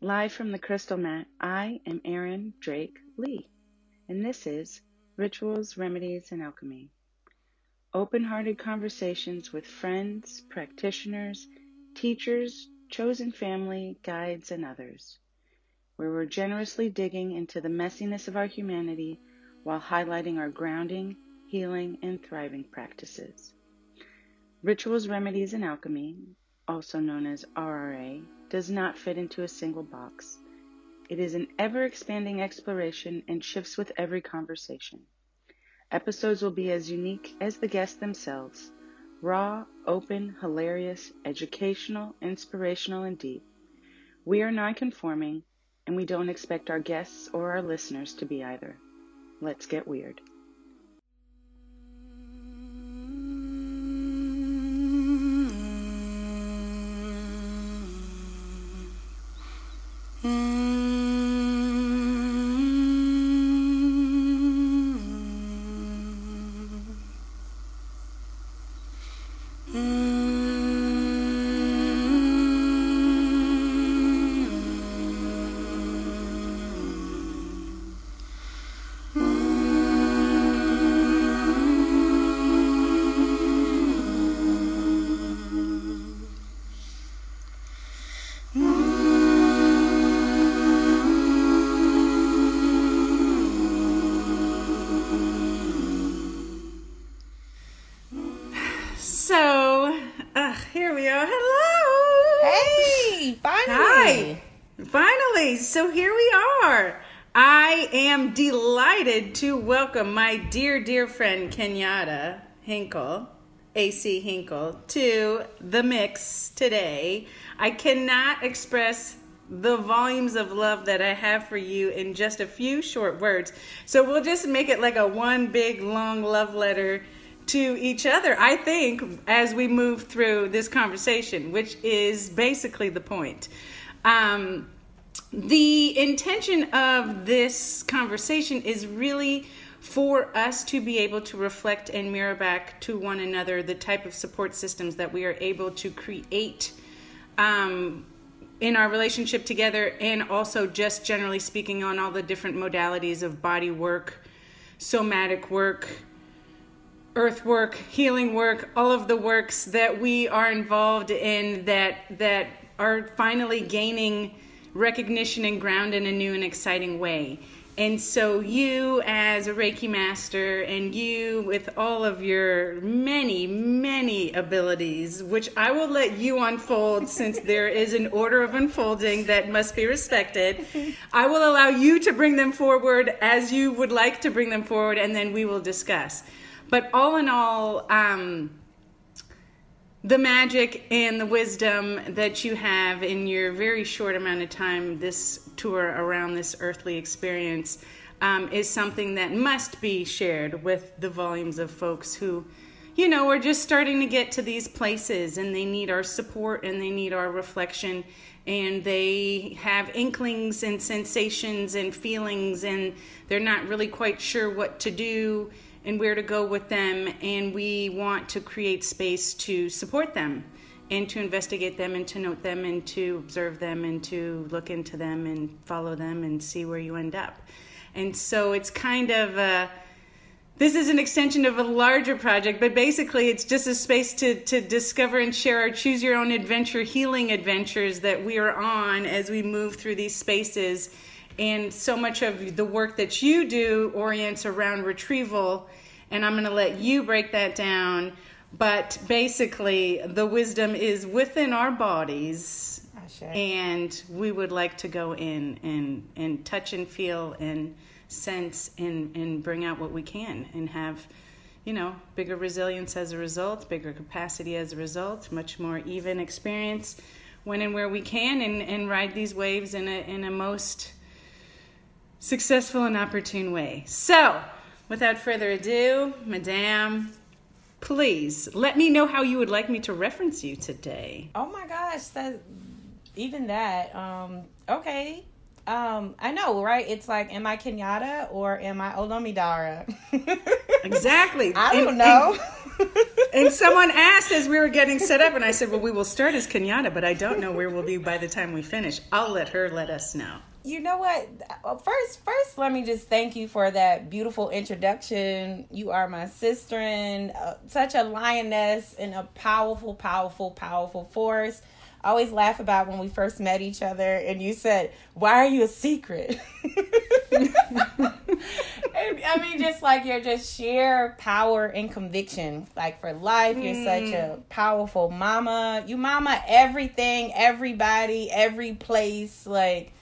Live from the Crystal Mat, I am Aryn Drake Lee, and this is Rituals, Remedies, and Alchemy. Open hearted conversations with friends, practitioners, teachers, chosen family, guides, and others, where we're generously digging into the messiness of our humanity while highlighting our grounding, healing, and thriving practices. Rituals, Remedies, and Alchemy, also known as RRA, does not fit into a single box. It is an ever expanding exploration and shifts with every conversation. Episodes will be as unique as the guests themselves raw, open, hilarious, educational, inspirational, and deep. We are non-conforming, and we don't expect our guests or our listeners to be either. Let's get weird. Dear, dear friend Kenyatta Hinkle, AC Hinkle, to the mix today. I cannot express the volumes of love that I have for you in just a few short words. So we'll just make it like a one big long love letter to each other, I think, as we move through this conversation, which is basically the point. Um, the intention of this conversation is really for us to be able to reflect and mirror back to one another the type of support systems that we are able to create um, in our relationship together, and also just generally speaking on all the different modalities of body work, somatic work, earth work, healing work, all of the works that we are involved in that that are finally gaining recognition and ground in a new and exciting way. And so you as a Reiki master and you with all of your many, many abilities, which I will let you unfold since there is an order of unfolding that must be respected. I will allow you to bring them forward as you would like to bring them forward and then we will discuss. But all in all, um, the magic and the wisdom that you have in your very short amount of time, this tour around this earthly experience, um, is something that must be shared with the volumes of folks who, you know, are just starting to get to these places and they need our support and they need our reflection. And they have inklings and sensations and feelings and they're not really quite sure what to do and where to go with them. And we want to create space to support them and to investigate them and to note them and to observe them and to look into them and follow them and see where you end up. And so it's kind of a, this is an extension of a larger project, but basically it's just a space to, to discover and share our choose your own adventure healing adventures that we are on as we move through these spaces and so much of the work that you do orients around retrieval and i'm going to let you break that down. But basically the wisdom is within our bodies and we would like to go in and, and touch and feel and sense and, and bring out what we can and have you know bigger resilience as a result bigger capacity as a result much more even experience when and where we can and, and ride these waves in a, in a most successful and opportune way. So, without further ado, Madame, please let me know how you would like me to reference you today. Oh my gosh, that even that. Um, okay. Um, I know, right? It's like, am I Kenyatta or am I Olomidara? exactly. I don't and, know. and someone asked as we were getting set up, and I said, "Well, we will start as Kenyatta, but I don't know where we'll be by the time we finish. I'll let her let us know." You know what first first let me just thank you for that beautiful introduction you are my sister and uh, such a lioness and a powerful powerful powerful force I always laugh about when we first met each other and you said why are you a secret I mean, just like your just sheer power and conviction, like for life. You're mm. such a powerful mama. You mama everything, everybody, every place. Like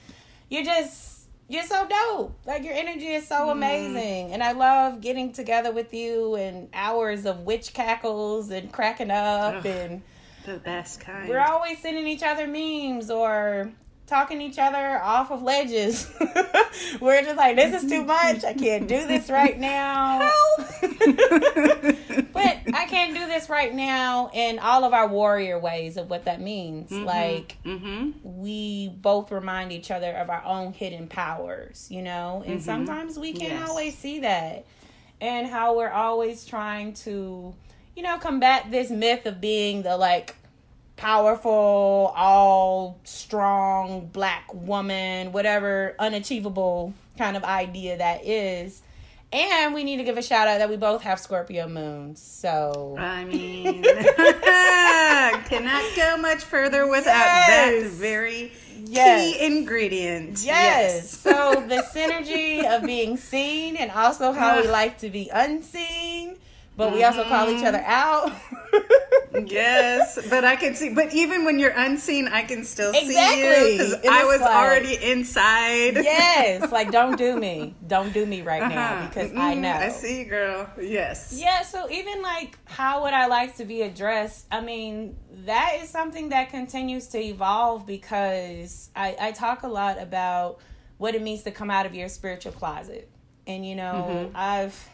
you're just you're so dope. Like your energy is so mm. amazing. And I love getting together with you and hours of witch cackles and cracking up Ugh, and the best kind. We're always sending each other memes or talking each other off of ledges. We're just like, this is too much. I can't do this right now. Help! but I can't do this right now in all of our warrior ways of what that means. Mm-hmm. Like, mm-hmm. we both remind each other of our own hidden powers, you know? And mm-hmm. sometimes we can't yes. always see that. And how we're always trying to, you know, combat this myth of being the like powerful, all strong black woman, whatever unachievable kind of idea that is. And we need to give a shout out that we both have Scorpio moons. So I mean cannot go much further without yes. that very yes. key ingredient. Yes. yes. so the synergy of being seen and also how we like to be unseen but we also call each other out. yes, but I can see. But even when you're unseen, I can still exactly. see you because I was like, already inside. yes, like don't do me, don't do me right uh-huh. now because mm, I know. I see, you, girl. Yes. Yeah. So even like how would I like to be addressed? I mean, that is something that continues to evolve because I, I talk a lot about what it means to come out of your spiritual closet, and you know, mm-hmm. I've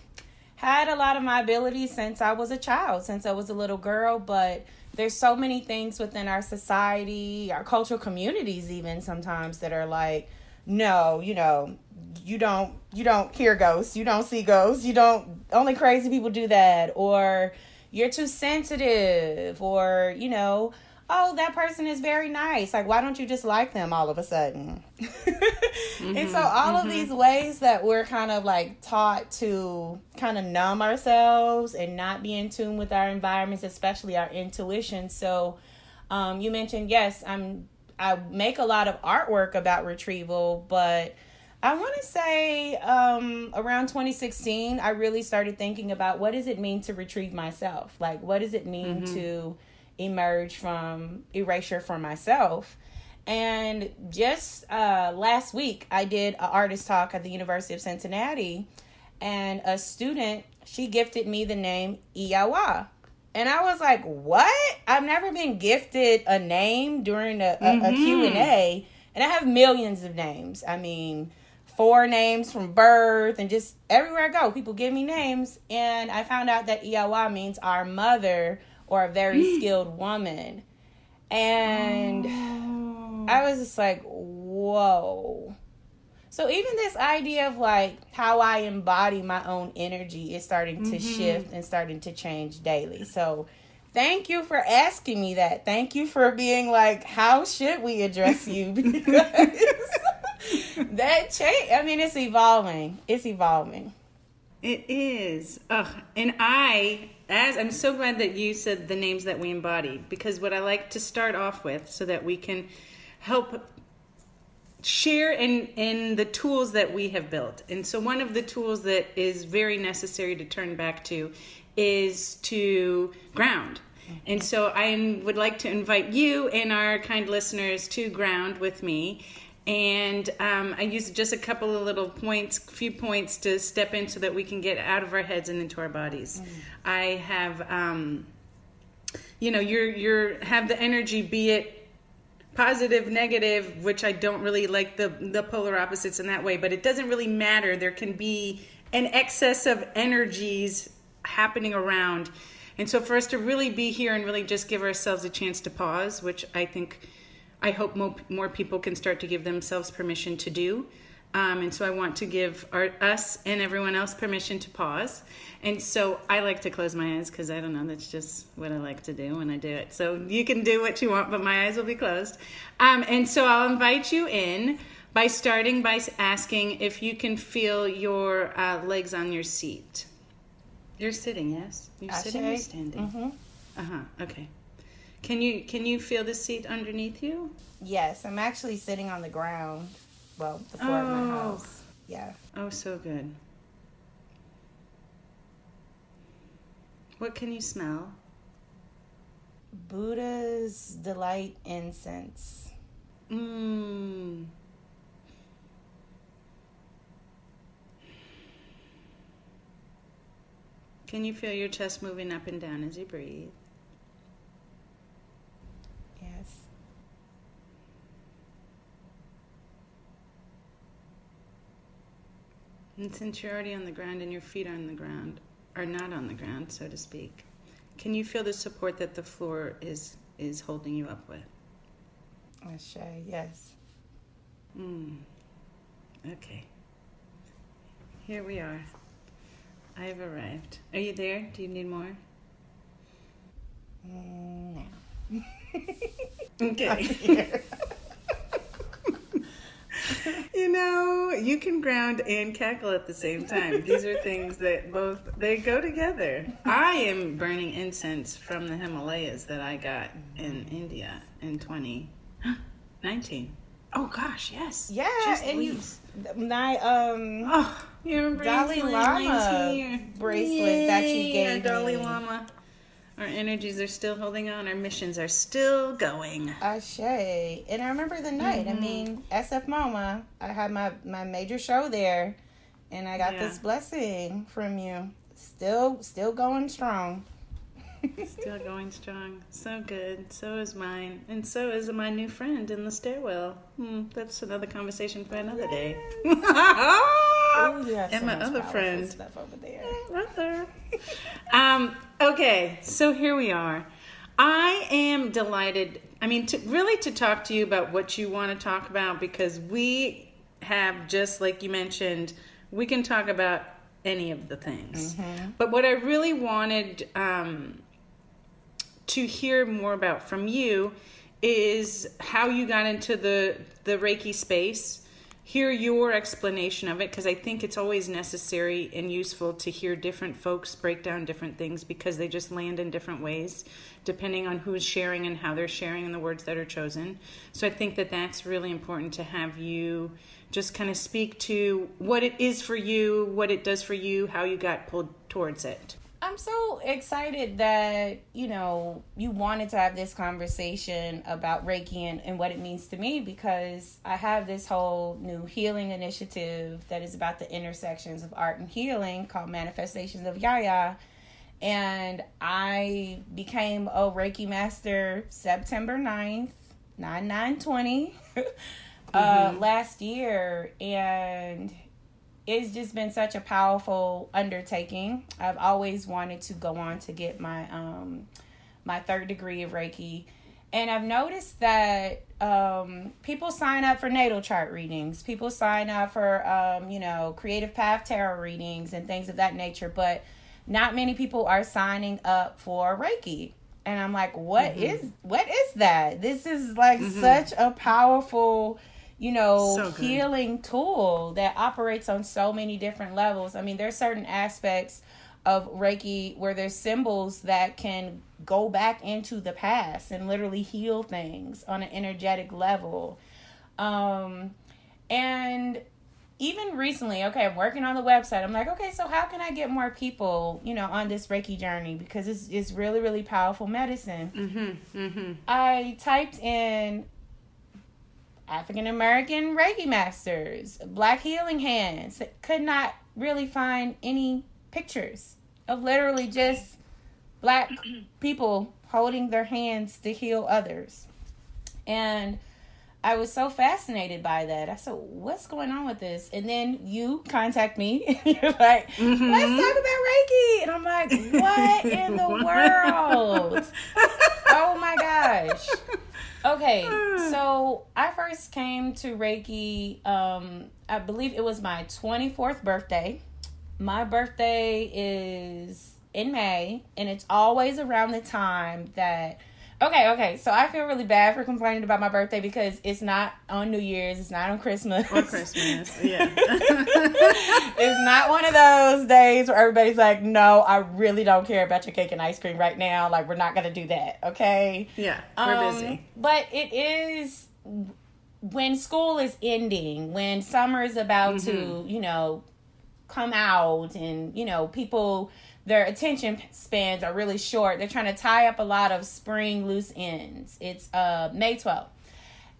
had a lot of my abilities since I was a child, since I was a little girl, but there's so many things within our society, our cultural communities even sometimes that are like, no, you know, you don't you don't hear ghosts, you don't see ghosts, you don't only crazy people do that or you're too sensitive or, you know, oh, that person is very nice. Like, why don't you just like them all of a sudden? mm-hmm, and so, all mm-hmm. of these ways that we're kind of like taught to kind of numb ourselves and not be in tune with our environments, especially our intuition. So, um, you mentioned, yes, I'm. I make a lot of artwork about retrieval, but I want to say um, around 2016, I really started thinking about what does it mean to retrieve myself? Like, what does it mean mm-hmm. to emerge from erasure for myself. And just uh, last week, I did an artist talk at the University of Cincinnati, and a student she gifted me the name Iyawa. And I was like, "What? I've never been gifted a name during a, a, mm-hmm. a Q&A, and I have millions of names. I mean, four names from birth and just everywhere I go, people give me names. And I found out that Iyawa means our mother or a very skilled woman. And oh. I was just like, whoa. So even this idea of like how I embody my own energy is starting to mm-hmm. shift and starting to change daily. So thank you for asking me that. Thank you for being like, how should we address you? Because that change. I mean, it's evolving. It's evolving. It is. Ugh. And I as I'm so glad that you said the names that we embody because what I like to start off with so that we can help share in in the tools that we have built. And so one of the tools that is very necessary to turn back to is to ground. And so I would like to invite you and our kind listeners to ground with me and um, I use just a couple of little points, few points to step in so that we can get out of our heads and into our bodies. Mm. I have, um, you know, you're you're have the energy, be it positive, negative, which I don't really like the the polar opposites in that way, but it doesn't really matter. There can be an excess of energies happening around, and so for us to really be here and really just give ourselves a chance to pause, which I think I hope more, more people can start to give themselves permission to do. Um, and so I want to give our, us and everyone else permission to pause. And so I like to close my eyes because I don't know, that's just what I like to do when I do it. So you can do what you want, but my eyes will be closed. Um, and so I'll invite you in by starting by asking if you can feel your uh, legs on your seat. You're sitting, yes? You're sitting or standing? Mm-hmm. Uh huh. Okay. Can you can you feel the seat underneath you? Yes, I'm actually sitting on the ground. Well, the floor of my Oh. house. Yeah. Oh, so good. What can you smell? Buddha's delight incense. Mmm. Can you feel your chest moving up and down as you breathe? Yes. And since you're already on the ground and your feet are on the ground, are not on the ground, so to speak, can you feel the support that the floor is is holding you up with? Ashe, yes. Mm. Okay. Here we are. I have arrived. Are you there? Do you need more? Mm, now. Okay. you know, you can ground and cackle at the same time. These are things that both they go together. I am burning incense from the Himalayas that I got in India in 2019. Oh gosh, yes. Yeah, Just and you, my um Oh, your Dalai Lama bracelet that you gave Dalai me. Lama. Our energies are still holding on. Our missions are still going. Ashe. And I remember the night. Mm-hmm. I mean, SF MoMA. I had my my major show there, and I got Yeah. this blessing from you. Still, still going strong. Still going strong. So good. So is mine. And so is my new friend in the stairwell. Hmm, that's another conversation for another day. Ooh, you have so and my other friend. stuff over there. Right there. um, okay, so here we are. I am delighted. I mean, to, really to talk to you about what you want to talk about because we have, just like you mentioned, we can talk about any of the things. But what I really wanted um, to hear more about from you is how you got into the the Reiki space. Hear your explanation of it because I think it's always necessary and useful to hear different folks break down different things because they just land in different ways depending on who's sharing and how they're sharing and the words that are chosen. So I think that that's really important to have you just kind of speak to what it is for you, what it does for you, how you got pulled towards it. I'm so excited that, you know, you wanted to have this conversation about Reiki and, and what it means to me because I have this whole new healing initiative that is about the intersections of art and healing called Manifestations of Yaya. And I became a Reiki master September 9th, 9920, uh, last year. And it's just been such a powerful undertaking. I've always wanted to go on to get my um my third degree of Reiki. And I've noticed that um, people sign up for natal chart readings. People sign up for, um, you know, creative path tarot readings and things of that nature. But not many people are signing up for Reiki. And I'm like, what is what is that? This is like such a powerful, you know, So healing tool that operates on so many different levels. I mean, there's certain aspects of Reiki where there's symbols that can go back into the past and literally heal things on an energetic level. Um, and even recently, okay, I'm working on the website. I'm like, okay, so how can I get more people, you know, on this Reiki journey because it's it's really really powerful medicine. Mm-hmm. Mm-hmm. I typed in African American Reiki masters, Black healing hands. Could not really find any pictures of literally just black people holding their hands to heal others. And I was so fascinated by that. I said, "What's going on with this?" And then you contact me. You're like, mm-hmm. "Let's talk about Reiki," and I'm like, "What in the world?" oh my gosh. Okay, so I first came to Reiki. Um, I believe it was my twenty fourth birthday. My birthday is in May, and it's always around the time that. Okay, okay. So I feel really bad for complaining about my birthday because it's not on New Year's, it's not on Christmas. Or Christmas. Yeah. it's not one of those days where everybody's like, "No, I really don't care about your cake and ice cream right now. Like, we're not gonna do that." Okay. yeah. We're Um, busy. But it is when school is ending, when summer is about to, Mm-hmm. you know, come out, and you know, people their attention spans are really short. They're trying to tie up a lot of spring loose ends. It's uh May twelfth.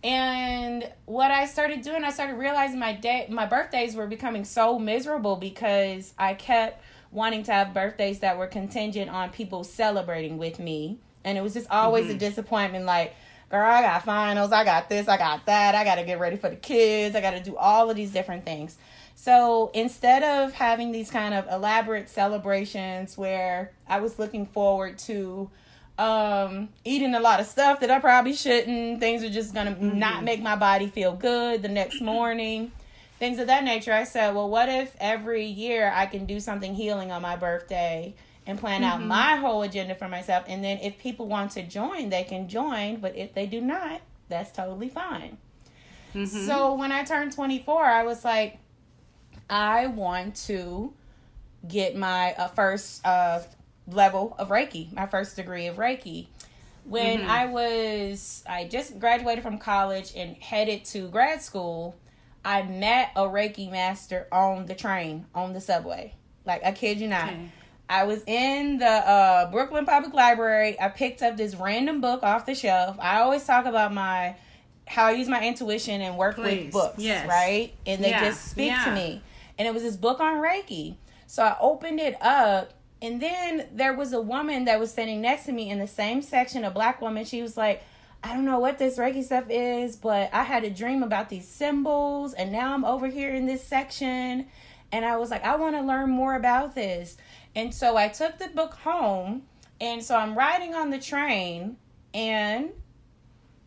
And what I started doing, I started realizing my day, my birthdays were becoming so miserable because I kept wanting to have birthdays that were contingent on people celebrating with me, and it was just always a disappointment. Like, girl, I got finals, I got this, I got that, I got to get ready for the kids, I got to do all of these different things. So instead of having these kind of elaborate celebrations where I was looking forward to um eating a lot of stuff that I probably shouldn't. Things are just gonna mm-hmm. not make my body feel good the next morning. Things of that nature. I said, well, what if every year I can do something healing on my birthday and plan out mm-hmm. my whole agenda for myself? And then if people want to join, they can join. But if they do not, that's totally fine. Mm-hmm. So when I turned 24, I was like, I want to get my uh, first uh, level of Reiki, my first degree of Reiki. When I was, I just graduated from college and headed to grad school, I met a Reiki master on the train, on the subway. Like, I kid you not. Okay. I was in the uh, Brooklyn Public Library. I picked up this random book off the shelf. I always talk about my how I use my intuition and work Please. with books, Yes. right? And they Yeah. just speak to me. And it was this book on Reiki. So I opened it up, and then there was a woman that was standing next to me in the same section, a black woman. She was like, I don't know what this Reiki stuff is, but I had a dream about these symbols, and now I'm over here in this section. And I was like, I want to learn more about this. And so I took the book home, and so I'm riding on the train, and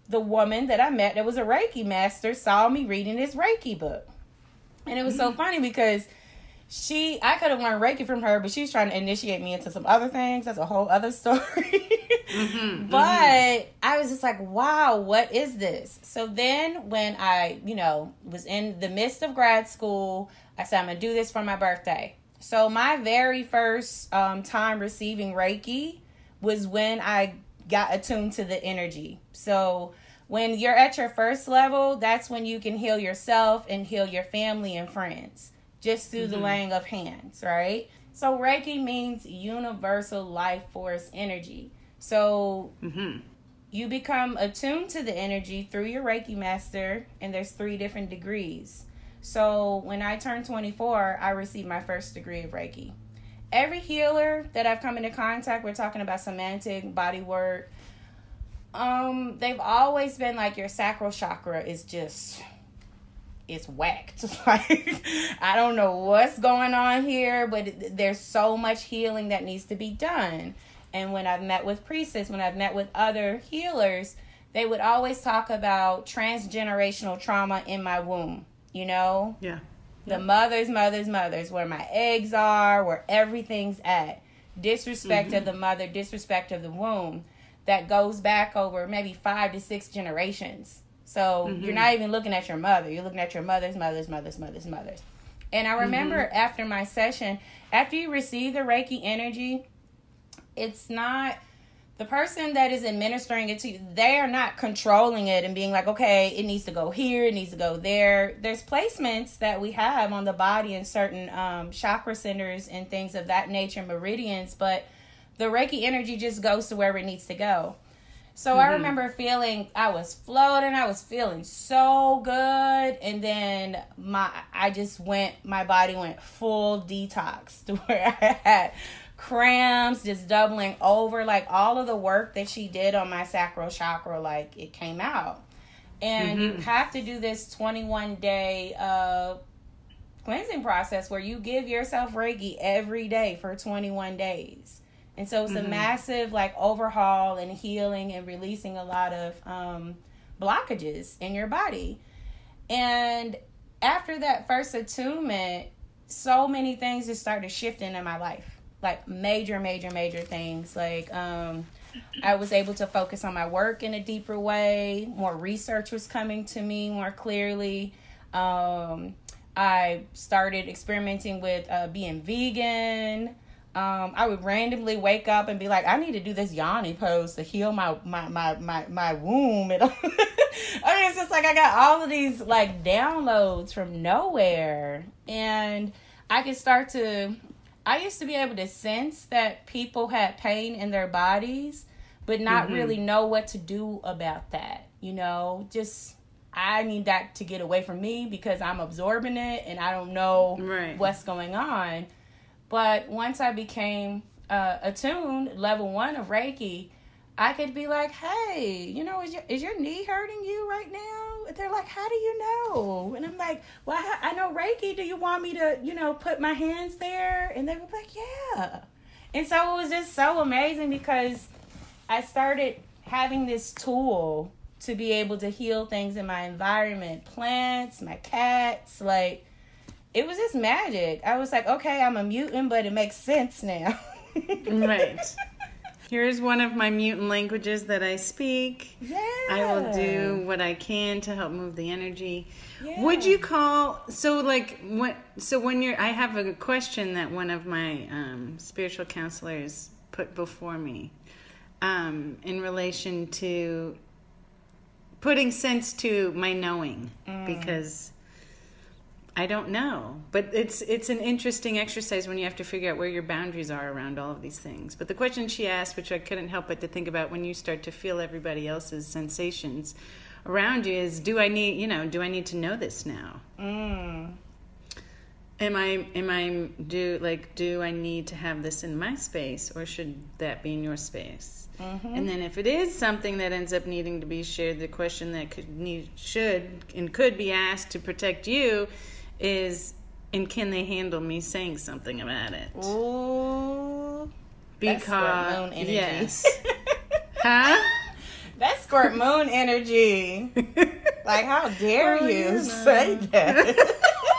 the woman that I met that was a Reiki master saw me reading this Reiki book. And it was so mm-hmm. funny because she I could have learned Reiki from her, but she was trying to initiate me into some other things. That's a whole other story. Mm-hmm. Mm-hmm. but I was just like, wow, what is this? So then when I, you know, was in the midst of grad school, I said, I'm gonna do this for my birthday. So my very first um, time receiving Reiki was when I got attuned to the energy. So when you're at your first level, that's when you can heal yourself and heal your family and friends just through the laying of hands, right? So Reiki means universal life force energy. So Mm-hmm. you become attuned to the energy through your Reiki master, and there's three different degrees. So when I turned 24, I received my first degree of Reiki. Every healer that I've come into contact, we're talking about somatic body work. Um, they've always been like your sacral chakra is just it's whacked. Like I don't know what's going on here, but there's so much healing that needs to be done. And when I've met with priestess, when I've met with other healers, they would always talk about transgenerational trauma in my womb. You know, Yeah. the mothers, mothers, mothers, where my eggs are, where everything's at. Disrespect of the mother, disrespect of the womb that goes back over maybe five to six generations. So you're not even looking at your mother, you're looking at your mother's, mother's, mother's, mother's, mother's. And I remember after my session, after you receive the Reiki energy, it's not the person that is administering it to you, they are not controlling it and being like, okay, it needs to go here, it needs to go there. There's placements that we have on the body in certain um, chakra centers and things of that nature, meridians, but the Reiki energy just goes to wherever it needs to go. So I remember feeling I was floating, I was feeling so good, and then my I just went my body went full detox to where I had cramps just doubling over like all of the work that she did on my sacral chakra like it came out. And you have to do this 21 day uh cleansing process where you give yourself Reiki every day for 21 days. And so it's mm-hmm. a massive like overhaul and healing and releasing a lot of um, blockages in your body. And after that first attunement, so many things just started shifting in my life. Like major, major, major things. Like um I was able to focus on my work in a deeper way. More research was coming to me more clearly. Um, I started experimenting with uh, being vegan. Um, I would randomly wake up and be like, I need to do this yoni pose to heal my my my my, my womb. And I mean, it's just like I got all of these like downloads from nowhere, and I could start to I used to be able to sense that people had pain in their bodies, but not mm-hmm. really know what to do about that. You know, just I need that to get away from me because I'm absorbing it and I don't know right. what's going on. But once I became uh, attuned, level one of Reiki, I could be like, "Hey, you know, is your is your knee hurting you right now?" they're like, "How do you know?" And I'm like, "Well, I, I know Reiki. Do you want me to, you know, put my hands there?" And they were like, "Yeah." And so it was just so amazing because I started having this tool to be able to heal things in my environment, plants, my cats, like it was just magic. I was like, "Okay, I'm a mutant, but it makes sense now." right. Here's one of my mutant languages that I speak. Yeah. I will do what I can to help move the energy. Yeah. Would you call so like what so when you're I have a question that one of my um, spiritual counselors put before me um, in relation to putting sense to my knowing mm. because I don't know, but it's it's an interesting exercise when you have to figure out where your boundaries are around all of these things. But the question she asked, which I couldn't help but to think about when you start to feel everybody else's sensations around you, is do I need you know do I need to know this now? Mm. Am I am I do like do I need to have this in my space or should that be in your space? Mm-hmm. And then if it is something that ends up needing to be shared, the question that could need should and could be asked to protect you is and can they handle me saying something about it? Ooh. Because yes. huh? That's squirt moon energy. like how dare oh, you say that?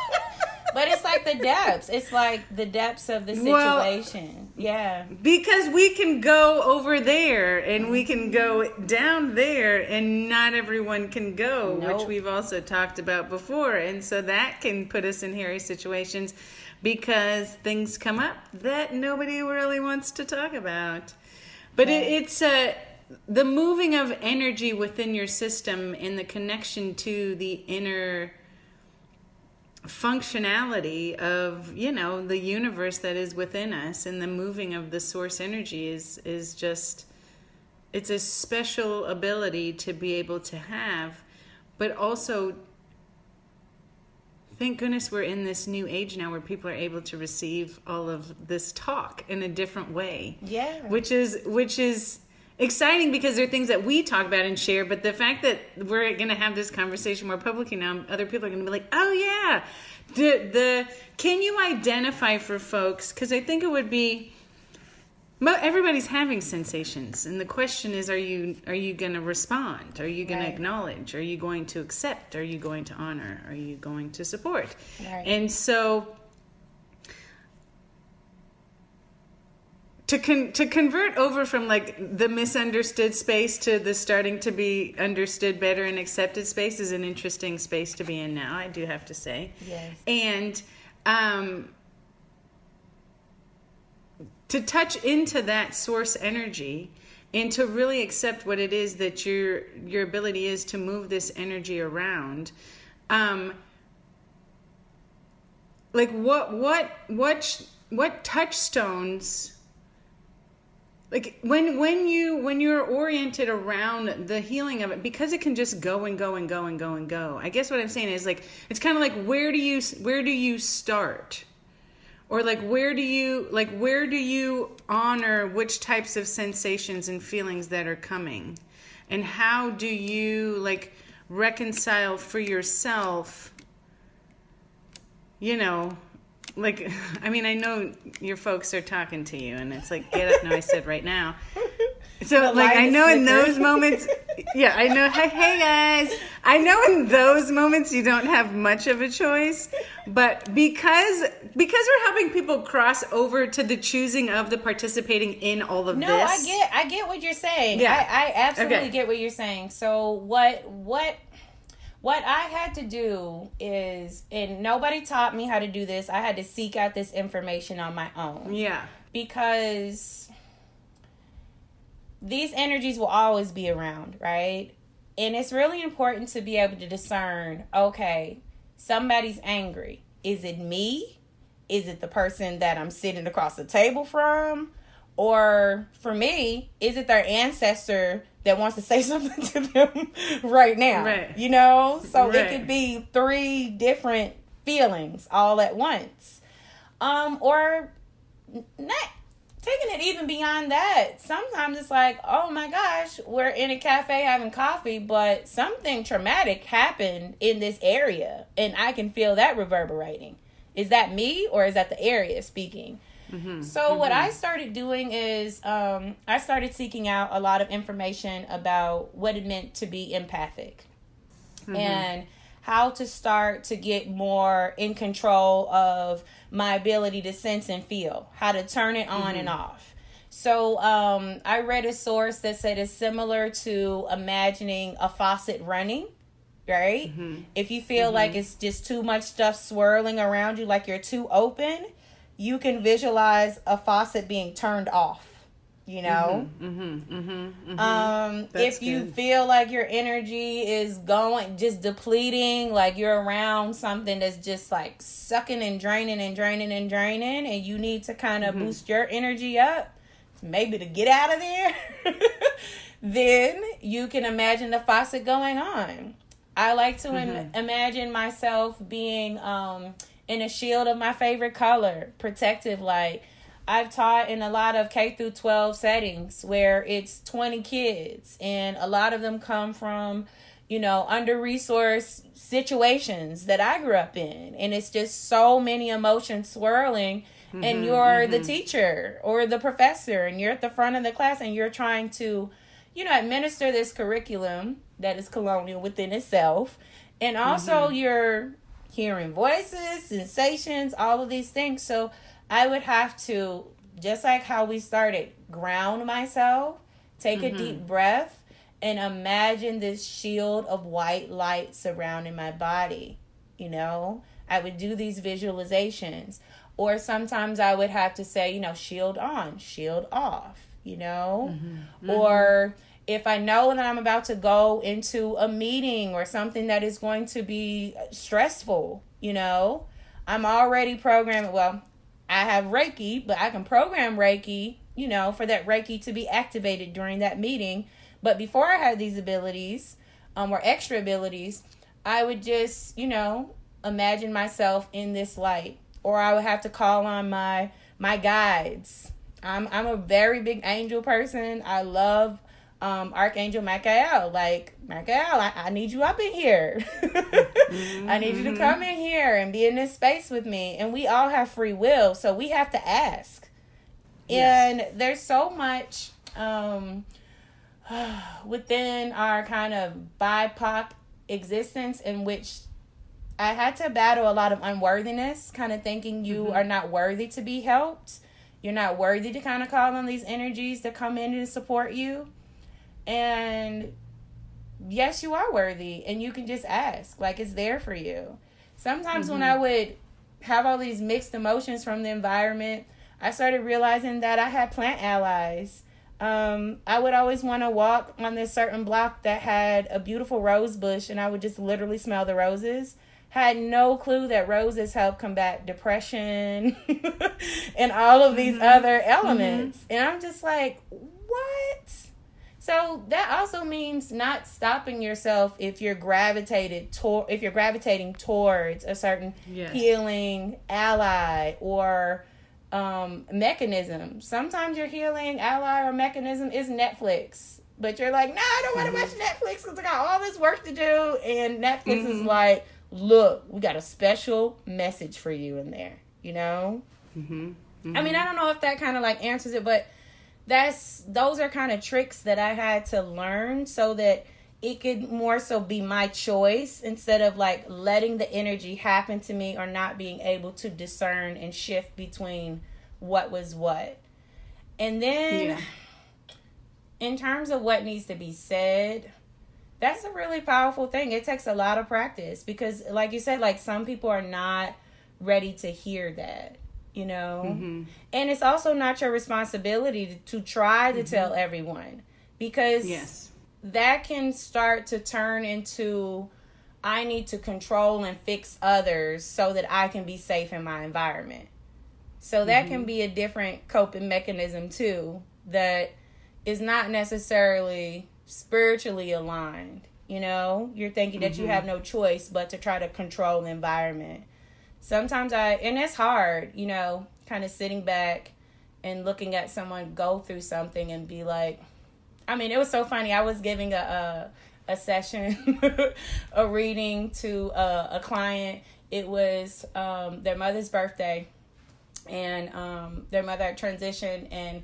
but it's like the depths. It's like the depths of the situation. Well, yeah. Because we can go over there and we can go down there and not everyone can go, nope. which we've also talked about before. And so that can put us in hairy situations because things come up that nobody really wants to talk about. But right. it, it's a the moving of energy within your system and the connection to the inner functionality of you know the universe that is within us and the moving of the source energy is is just it's a special ability to be able to have. But also thank goodness we're in this new age now where people are able to receive all of this talk in a different way. Yeah. Which is which is exciting because they're things that we talk about and share. But the fact that we're going to have this conversation more publicly now, other people are going to be like, "Oh yeah, the the can you identify for folks?" Because I think it would be everybody's having sensations and the question is are you are you going to respond are you going right. to acknowledge are you going to accept are you going to honor are you going to support right. and so to con- to convert over from like the misunderstood space to the starting to be understood better and accepted space is an interesting space to be in now. I do have to say. Yes. And um, to touch into that source energy and to really accept what it is that your your ability is to move this energy around. Um, like what what what what touchstones like when when you when you're oriented around the healing of it because it can just go and go and go and go and go. I guess what i'm saying is like it's kind of like where do you where do you start? Or like where do you like where do you honor which types of sensations and feelings that are coming? And how do you like reconcile for yourself you know like I mean I know your folks are talking to you and it's like get up no I said right now. So The like I know in those moments yeah, I know hey hey guys. I know in those moments you don't have much of a choice, but because because we're helping people cross over to the choosing of the participating in all of No, this. I get I get what you're saying. Yeah. I, I absolutely Okay. get what you're saying. So what what what I had to do is and nobody taught me how to do this. I had to seek out this information on my own. Yeah. because these energies will always be around, right? And it's really important to be able to discern okay, somebody's angry. Is it me? Is it the person that I'm sitting across the table from? Or for me, is it their ancestor that wants to say something to them right now? Right. You know? So it could be three different feelings all at once. Um, or not taking it even beyond that. Sometimes it's like, oh my gosh, we're in a cafe having coffee, but something traumatic happened in this area, and I can feel that reverberating. Is that me or is that the area speaking? Mm-hmm. So what mm-hmm. I started doing is um, I started seeking out a lot of information about what it meant to be empathic mm-hmm. and how to start to get more in control of my ability to sense and feel, how to turn it on and off. So um, I read a source that said it's similar to imagining a faucet running. Right? If you feel like it's just too much stuff swirling around you, like you're too open, you can visualize a faucet being turned off. You know? Mm-hmm. Mm-hmm. Um, That's if you good. feel like your energy is going just depleting, like you're around something that's just like sucking and draining and draining and draining, and you need to kind of Mm-hmm. boost your energy up, maybe to get out of there, then you can imagine the faucet going on. I like to im- Mm-hmm. imagine myself being um, in a shield of my favorite color, protective like. I've taught in a lot of K through 12 settings where it's 20 kids and a lot of them come from, you know, under resourced situations that I grew up in and it's just so many emotions swirling and mm-hmm, you're the mm-hmm. teacher or the professor and you're at the front of the class and you're trying to, you know, administer this curriculum that is colonial within itself and also mm-hmm. you're hearing voices, sensations, all of these things. So I would have to, just like how we started, ground myself, take a deep mm-hmm. breath, and imagine this shield of white light surrounding my body. You know, I would do these visualizations. Or sometimes I would have to say, you know, shield on, shield off, you know? Mm-hmm. Mm-hmm. Or if I know that I'm about to go into a meeting or something that is going to be stressful, you know, I'm already programming. Well, I have Reiki, but I can program Reiki, you know, for that Reiki to be activated during that meeting. But before I had these abilities, um, or extra abilities, I would just, you know, imagine myself in this light, or I would have to call on my my guides. I'm I'm a very big angel person. I love um Archangel Michael. Like Michael, I, I need you up in here. I need you to come in here and be in this space with me. And we all have free will, so we have to ask. Yes. And there's so much um within our kind of BIPOC existence in which I had to battle a lot of unworthiness, kind of thinking you are not worthy to be helped. You're not worthy to kind of call on these energies to come in and support you. And yes, you are worthy, and you can just ask. Like it's there for you. Sometimes when mm-hmm. I would have all these mixed emotions from the environment, I started realizing that I had plant allies. Um, I would always want to walk on this certain block that had a beautiful rose bush, and I would just literally smell the roses. Had no clue that roses help combat depression and all of these mm-hmm. other elements. Mm-hmm. And I'm just like, what? So that also means not stopping yourself if you're gravitated toward if you're gravitating towards a certain Yes. healing ally or um, mechanism. Sometimes your healing ally or mechanism is Netflix, but you're like, nah, I don't want to watch Netflix because I got all this work to do, and Netflix is like, look, we got a special message for you in there. you know? Mm-hmm. I mean, I don't know if that kind of like answers it, but that's those are kind of tricks that I had to learn so that it could more so be my choice instead of like letting the energy happen to me or not being able to discern and shift between what was what. And then Yeah. in terms of what needs to be said, that's a really powerful thing. It takes a lot of practice because like you said like some people are not ready to hear that, you know. Mm-hmm. And it's also not your responsibility to, to try to mm-hmm. tell everyone because Yes. that can start to turn into I need to control and fix others so that I can be safe in my environment. So that can mm-hmm. be a different coping mechanism too that is not necessarily spiritually aligned. You know, you're thinking that you mm-hmm. have no choice but to try to control the environment. Sometimes I, and it's hard, you know, kind of sitting back and looking at someone go through something and be like, I mean, it was so funny. I was giving a a, a session, a reading to a, a client. It was um, their mother's birthday, and um, their mother had transitioned, and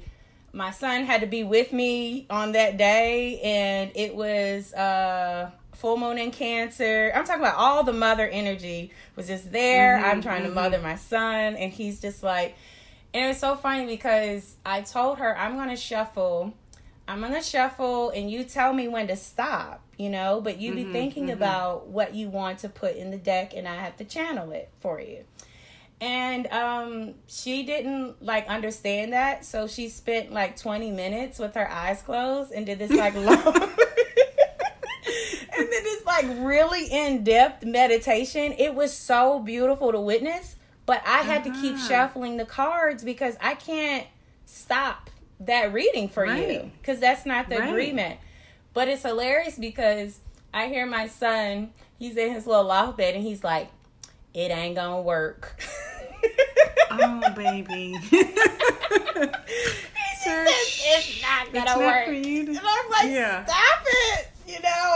my son had to be with me on that day, and it was uh, full moon in Cancer. I'm talking about all the mother energy was just there. I'm mm-hmm, trying to mm-hmm. mother my son, and he's just like, and it was so funny because I told her I'm gonna shuffle. I'm gonna shuffle and you tell me when to stop, you know, but you be mm-hmm, thinking about what you want to put in the deck and I have to channel it for you. And um she didn't like understand that, so she spent like 20 minutes with her eyes closed and did this like long and then it's like really in-depth meditation. It was so beautiful to witness, but I had to keep Uh-huh. shuffling the cards because I can't stop that reading for you because that's not the Right. agreement. But it's hilarious because I hear my son, he's in his little loft bed and he's like, it ain't gonna work. Oh, baby. Sir, it's not gonna It's not work. for you to- and I'm like, Yeah. stop it.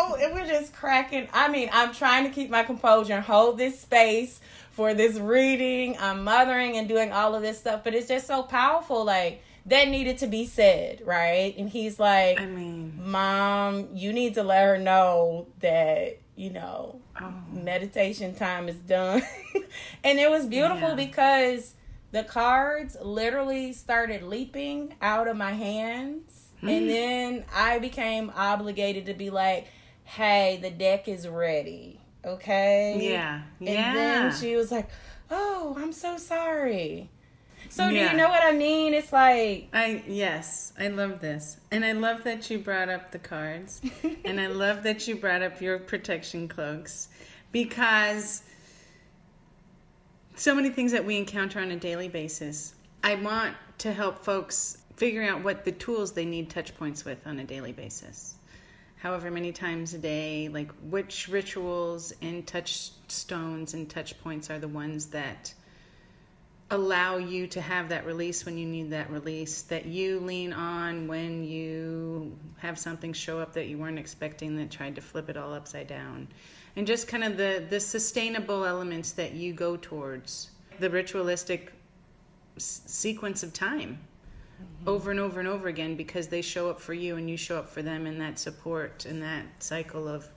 Know, and we're just cracking. I mean, I'm trying to keep my composure and hold this space for this reading. I'm mothering and doing all of this stuff, but it's just so powerful. Like, that needed to be said, right? And he's like, I mean, Mom, you need to let her know that, you know, oh, meditation time is done. and it was beautiful Yeah. because the cards literally started leaping out of my hands. Hmm. And then I became obligated to be like, hey, the deck is ready. Okay? yeah, And yeah. then she was like, oh, I'm so sorry. So do you know what I mean? It's like, I yes, I love this, and I love that you brought up the cards, and I love that you brought up your protection cloaks, because so many things that we encounter on a daily basis. I want to help folks figure out what the tools they need touch points with on a daily basis. However many times a day, like which rituals and touchstones and touch points are the ones that allow you to have that release when you need that release that you lean on when you have something show up that you weren't expecting that tried to flip it all upside down. And just kind of the the sustainable elements that you go towards the ritualistic s- sequence of time over and over and over again because they show up for you and you show up for them and that support and that cycle of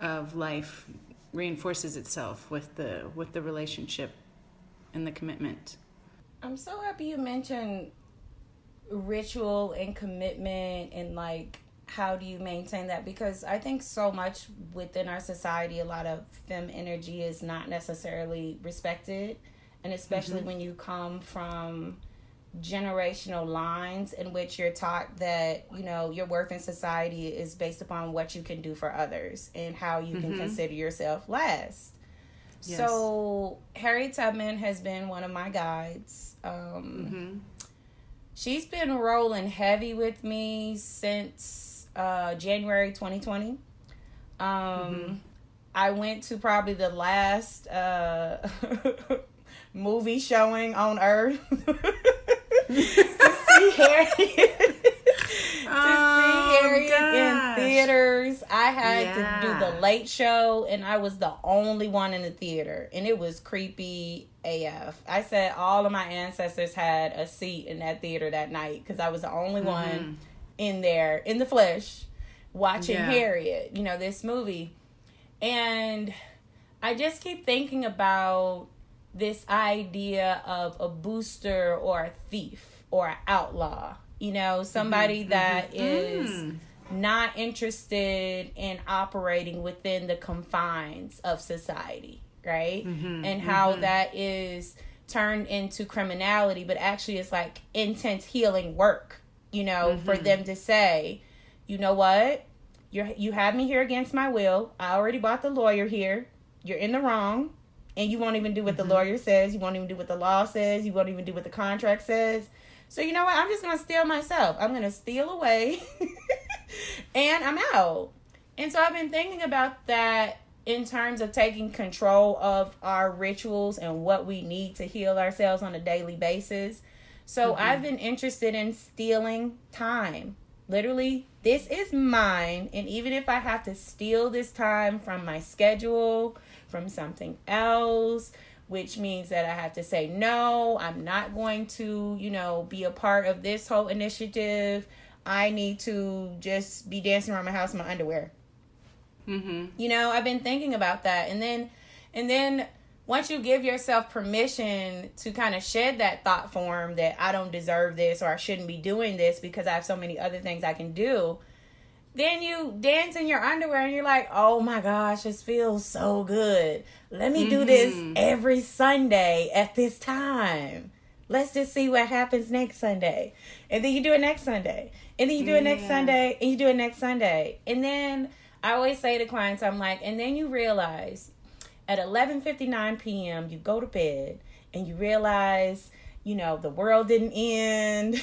of life reinforces itself with the with the relationship and the commitment. I'm so happy you mentioned ritual and commitment and like how do you maintain that? Because I think so much within our society a lot of fem energy is not necessarily respected. And especially mm-hmm. when you come from generational lines in which you're taught that you know your worth in society is based upon what you can do for others and how you can consider yourself last Yes. so Harriet Tubman has been one of my guides. Um, Mm-hmm. She's been rolling heavy with me since uh, January 2020. Um, I went to probably the last uh, movie showing on Earth see Harry. to Oh, see Harriet in theaters. I had Yeah. to do the late show, and I was the only one in the theater, and it was creepy AF. I said all of my ancestors had a seat in that theater that night because I was the only mm-hmm. one in there in the flesh watching Yeah. Harriet. You know this movie, and I just keep thinking about this idea of a booster or a thief or an outlaw. You know, mm-hmm, somebody mm-hmm. that is Mm. not interested in operating within the confines of society, right? Mm-hmm, and how that is turned into criminality, but actually it's like intense healing work, you know, for them to say, you know what? You're you have me here against my will. I already bought the lawyer here. You're in the wrong. And you won't even do what the mm-hmm. lawyer says. You won't even do what the law says. You won't even do what the contract says. So you know what? I'm just gonna steal myself. I'm gonna steal away, and I'm out. And so I've been thinking about that in terms of taking control of our rituals and what we need to heal ourselves on a daily basis. So mm-hmm. I've been interested in stealing time. Literally, this is mine. And even if I have to steal this time from my schedule, from something else, which means that I have to say, no, I'm not going to, you know, be a part of this whole initiative. I need to just be dancing around my house in my underwear. Mm-hmm. You know, I've been thinking about that. And then and then once you give yourself permission to kind of shed that thought form that I don't deserve this or I shouldn't be doing this because I have so many other things I can do, then you dance in your underwear and you're like, oh my gosh, this feels so good. Let me do this mm-hmm. every Sunday at this time. Let's just see what happens next Sunday. And then you do it next Sunday. And then you do it next Yeah. Sunday. And you do it next Sunday. And then I always say to clients, I'm like, and then you realize at 11:59 p.m. you go to bed and you realize, you know, the world didn't end.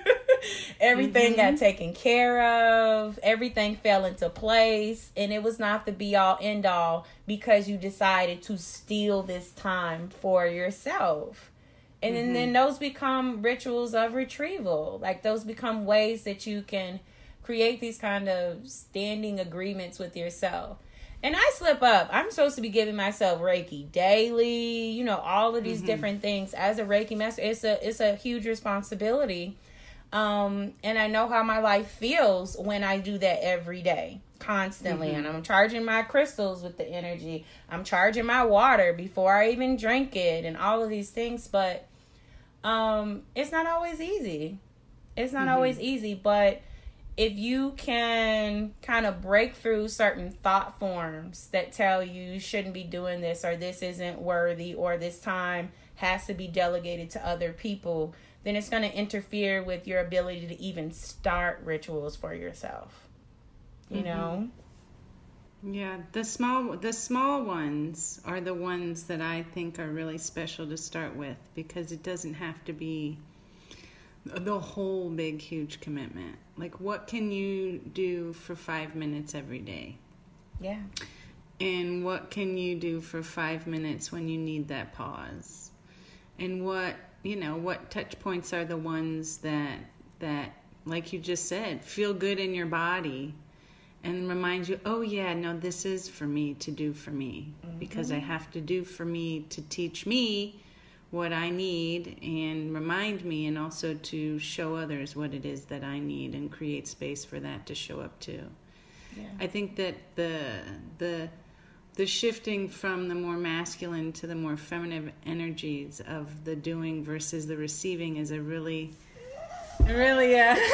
everything got mm-hmm. taken care of. Everything fell into place and it was not the be all end all because you decided to steal this time for yourself. And then, then mm-hmm. those become rituals of retrieval. Like those become ways that you can create these kind of standing agreements with yourself. And I slip up. I'm supposed to be giving myself Reiki daily, you know, all of these different things as a Reiki master. It's a it's a huge responsibility. Um, and I know how my life feels when I do that every day, constantly. And I'm charging my crystals with the energy. I'm charging my water before I even drink it and all of these things, but um it's not always easy. It's not always easy, but if you can kind of break through certain thought forms that tell you you shouldn't be doing this or this isn't worthy or this time has to be delegated to other people, then it's going to interfere with your ability to even start rituals for yourself. You mm-hmm. know? Yeah, the small the small ones are the ones that I think are really special to start with because it doesn't have to be the whole big huge commitment. Like what can you do for 5 minutes every day? Yeah. And what can you do for 5 minutes when you need that pause? And what, you know, what touch points are the ones that that like you just said, feel good in your body and remind you, oh yeah, no, this is for me to do for me because I mm-hmm. have to do for me to teach me what I need and remind me, and also to show others what it is that I need and create space for that to show up too. Yeah. I think that the the the shifting from the more masculine to the more feminine energies of the doing versus the receiving is a really Really, yeah.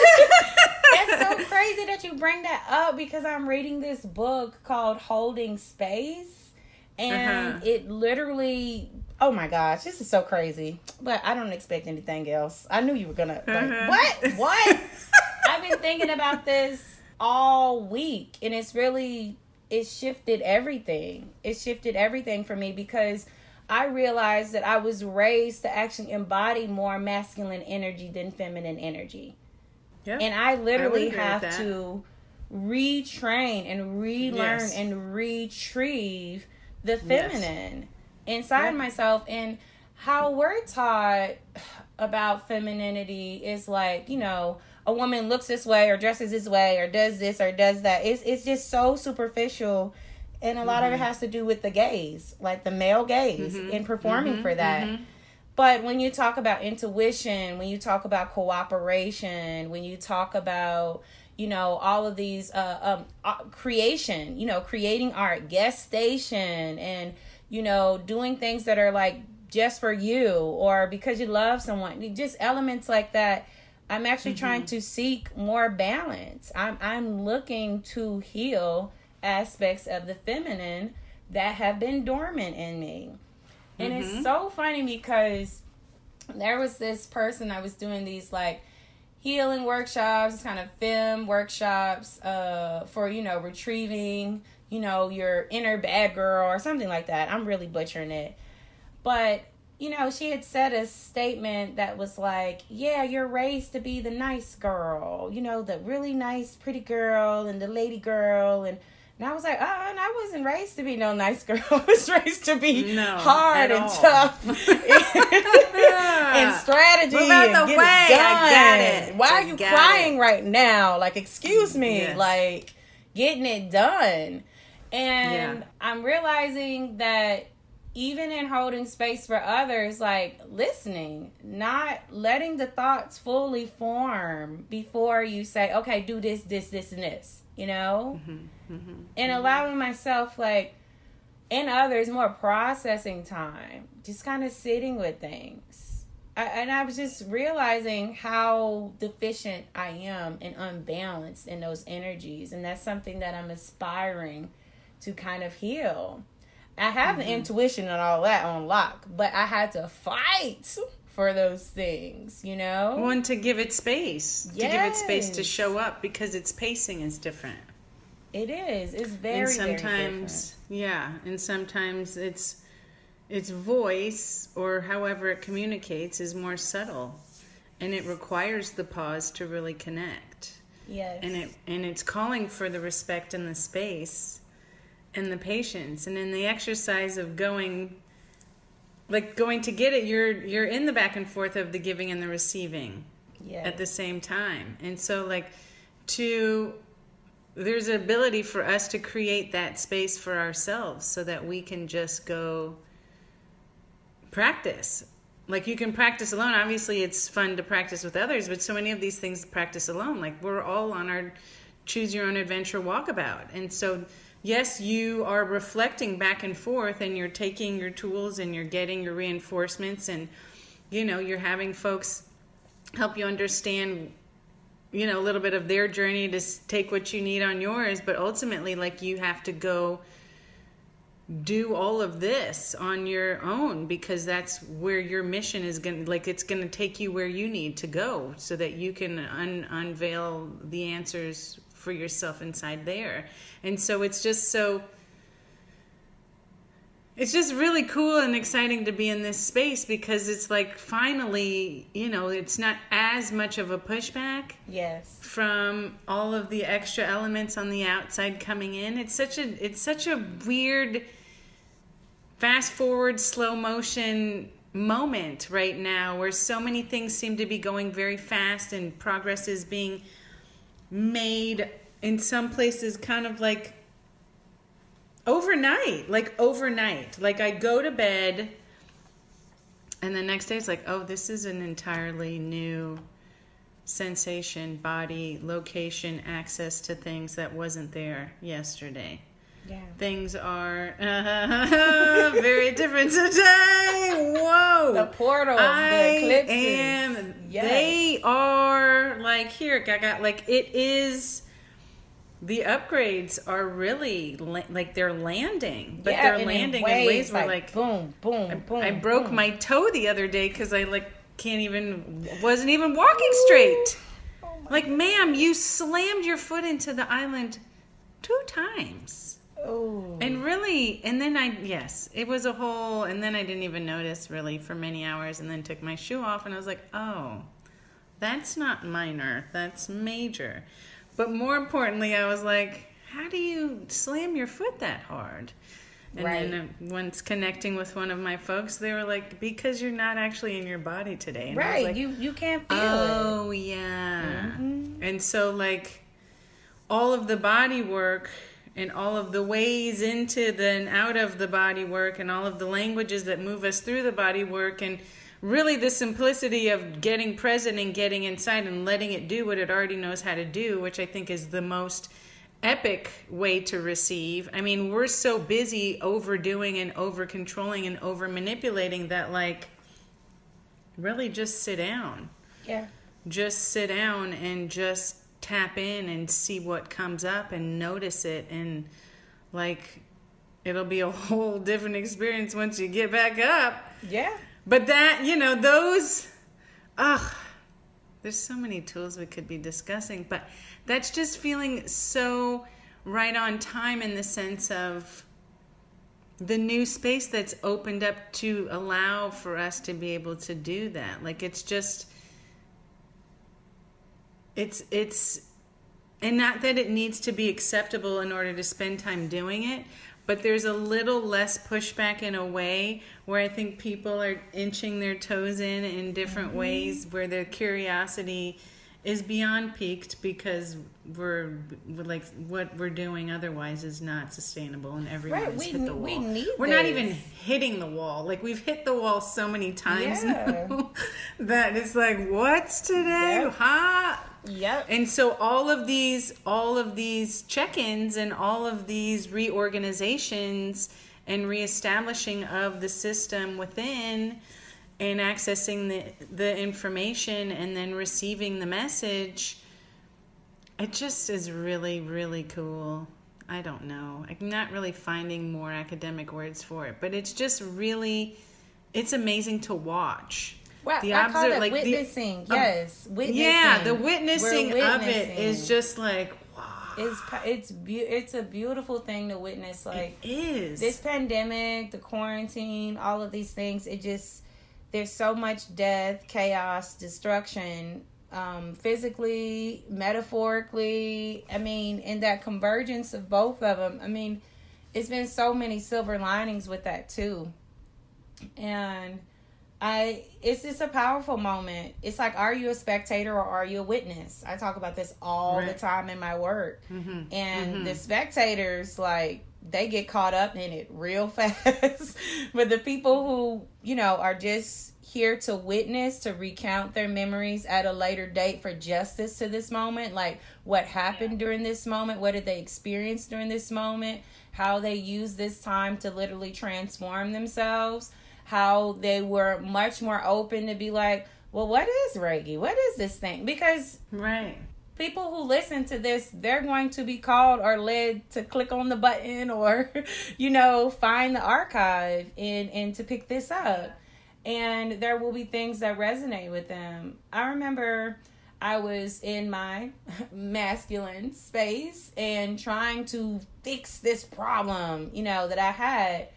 It's so crazy that you bring that up because I'm reading this book called Holding Space. And Uh-huh. it literally, oh my gosh, this is so crazy. But I don't expect anything else. I knew you were gonna, like, Uh-huh. what? What? I've been thinking about this all week, and it's really, it shifted everything. It shifted everything for me because I realized that I was raised to actually embody more masculine energy than feminine energy. yeah. And I literally with have to retrain and relearn Yes. and retrieve the feminine inside myself. And how we're taught about femininity is like, you know, a woman looks this way or dresses this way or does this or does that. It's it's just so superficial and a lot mm-hmm. of it mm-hmm. has to do with the gaze, like the male gaze mm-hmm. in performing mm-hmm. for that. Mm-hmm. But when you talk about intuition, when you talk about cooperation, when you talk about you know all of these uh, um, uh, creation, you know, creating art, gestation, and you know doing things that are like just for you or because you love someone, just elements like that. I'm actually mm-hmm. trying to seek more balance. I'm I'm looking to heal aspects of the feminine that have been dormant in me. And mm-hmm. it's so funny because there was this person I was doing these like healing workshops, kind of fem workshops uh, for, you know, retrieving, you know, your inner bad girl or something like that. I'm really butchering it. But you know, she had said a statement that was like, Yeah, you're raised to be the nice girl, you know, the really nice, pretty girl and the lady girl. And and I was like, oh, and I wasn't raised to be no nice girl. I was raised to be no, hard and all. tough and strategy Move out the and get way. I got it. Why I are you crying it. right now? Like, excuse me. Yes. Like, getting it done. And yeah. I'm realizing that even in holding space for others, like listening, not letting the thoughts fully form before you say, okay, do this, this, this, and this, you know? Mm-hmm mm-hmm. and allowing myself like and others more processing time just kind of sitting with things I, and i was just realizing how deficient i am and unbalanced in those energies and that's something that i'm aspiring to kind of heal i have mm-hmm. the intuition and all that on lock but i had to fight for those things, you know? One to give it space. Yes. To give it space to show up because its pacing is different. It is. It's very. And sometimes, yeah, and sometimes it's its voice or however it communicates is more subtle, and it requires the pause to really connect. Yes. And it and it's calling for the respect and the space, and the patience, and in the exercise of going. Like going to get it, you're you're in the back and forth of the giving and the receiving, yes. at the same time, and so like to there's an ability for us to create that space for ourselves so that we can just go practice like you can practice alone obviously it's fun to practice with others but so many of these things practice alone like we're all on our choose your own adventure walkabout and so yes you are reflecting back and forth and you're taking your tools and you're getting your reinforcements and you know you're having folks help you understand you know a little bit of their journey to take what you need on yours but ultimately like you have to go do all of this on your own because that's where your mission is going to like it's going to take you where you need to go so that you can un- unveil the answers for yourself inside there and so it's just so it's just really cool and exciting to be in this space because it's like finally, you know, it's not as much of a pushback. Yes. From all of the extra elements on the outside coming in. It's such a it's such a weird fast forward slow motion moment right now where so many things seem to be going very fast and progress is being made in some places kind of like overnight like overnight like i go to bed and the next day it's like oh this is an entirely new sensation body location access to things that wasn't there yesterday yeah. Things are uh, very different today. Whoa. The portals, I the eclipses. Am, yes. They are like here, I got Like it is the upgrades are really la- like they're landing, but yeah, they're landing in ways, in ways where like, like, boom, boom, I, boom. I broke boom. my toe the other day because I like can't even wasn't even walking straight. Oh like, ma'am, you slammed your foot into the island two times. Oh. And really, and then I, yes, it was a whole, and then I didn't even notice really for many hours, and then took my shoe off, and I was like, oh, that's not minor, that's major. But more importantly, I was like, how do you slam your foot that hard? And right. then uh, once connecting with one of my folks, they were like, "Because you're not actually in your body today." And right? Like, you you can't feel oh, it. Oh yeah. Mm-hmm. And so, like, all of the body work and all of the ways into the and out of the body work and all of the languages that move us through the body work and really the simplicity of getting present and getting inside and letting it do what it already knows how to do, which I think is the most epic way to receive. I mean, we're so busy overdoing and over controlling and over manipulating that, like, really just sit down. Yeah. Just sit down and just tap in and see what comes up and notice it. And, like, it'll be a whole different experience once you get back up. Yeah. But that, you know, those, ugh, there's so many tools we could be discussing, but that's just feeling so right on time in the sense of the new space that's opened up to allow for us to be able to do that. Like it's just, it's, it's, and not that it needs to be acceptable in order to spend time doing it, but there's a little less pushback in a way where I think people are inching their toes in in different mm-hmm. ways where their curiosity is beyond peaked because we're, we're, like what we're doing otherwise is not sustainable and everyone's right, we, hit the wall. We need we're this. not even hitting the wall. Like we've hit the wall so many times yeah. now that it's like what's today? Yep. Huh? Yep. And so all of these all of these check-ins and all of these reorganizations and reestablishing of the system within and accessing the the information and then receiving the message it just is really really cool. I don't know. I'm not really finding more academic words for it but it's just really it's amazing to watch Wow, the I call it like witnessing. The, yes, witnessing. Yeah, the witnessing, witnessing, of it is just like wow. It's it's be- it's a beautiful thing to witness. Like it is this pandemic, the quarantine, all of these things. It just there's so much death, chaos, destruction, um, physically, metaphorically. I mean, in that convergence of both of them. I mean, it's been so many silver linings with that too, and I it's just a powerful moment. It's like, are you a spectator or are you a witness? I talk about this all right. the time in my work, mm-hmm. and mm-hmm. the spectators like they get caught up in it real fast. but the people who you know are just here to witness to recount their memories at a later date for justice to this moment like what happened during this moment what did they experience during this moment how they use this time to literally transform themselves how they were much more open to be like, well, what is Reiki? What is this thing? Because right people who listen to this, they're going to be called or led to click on the button or, you know, find the archive and and to pick this up. And there will be things that resonate with them. I remember I was in my masculine space and trying to fix this problem, you know, that I had.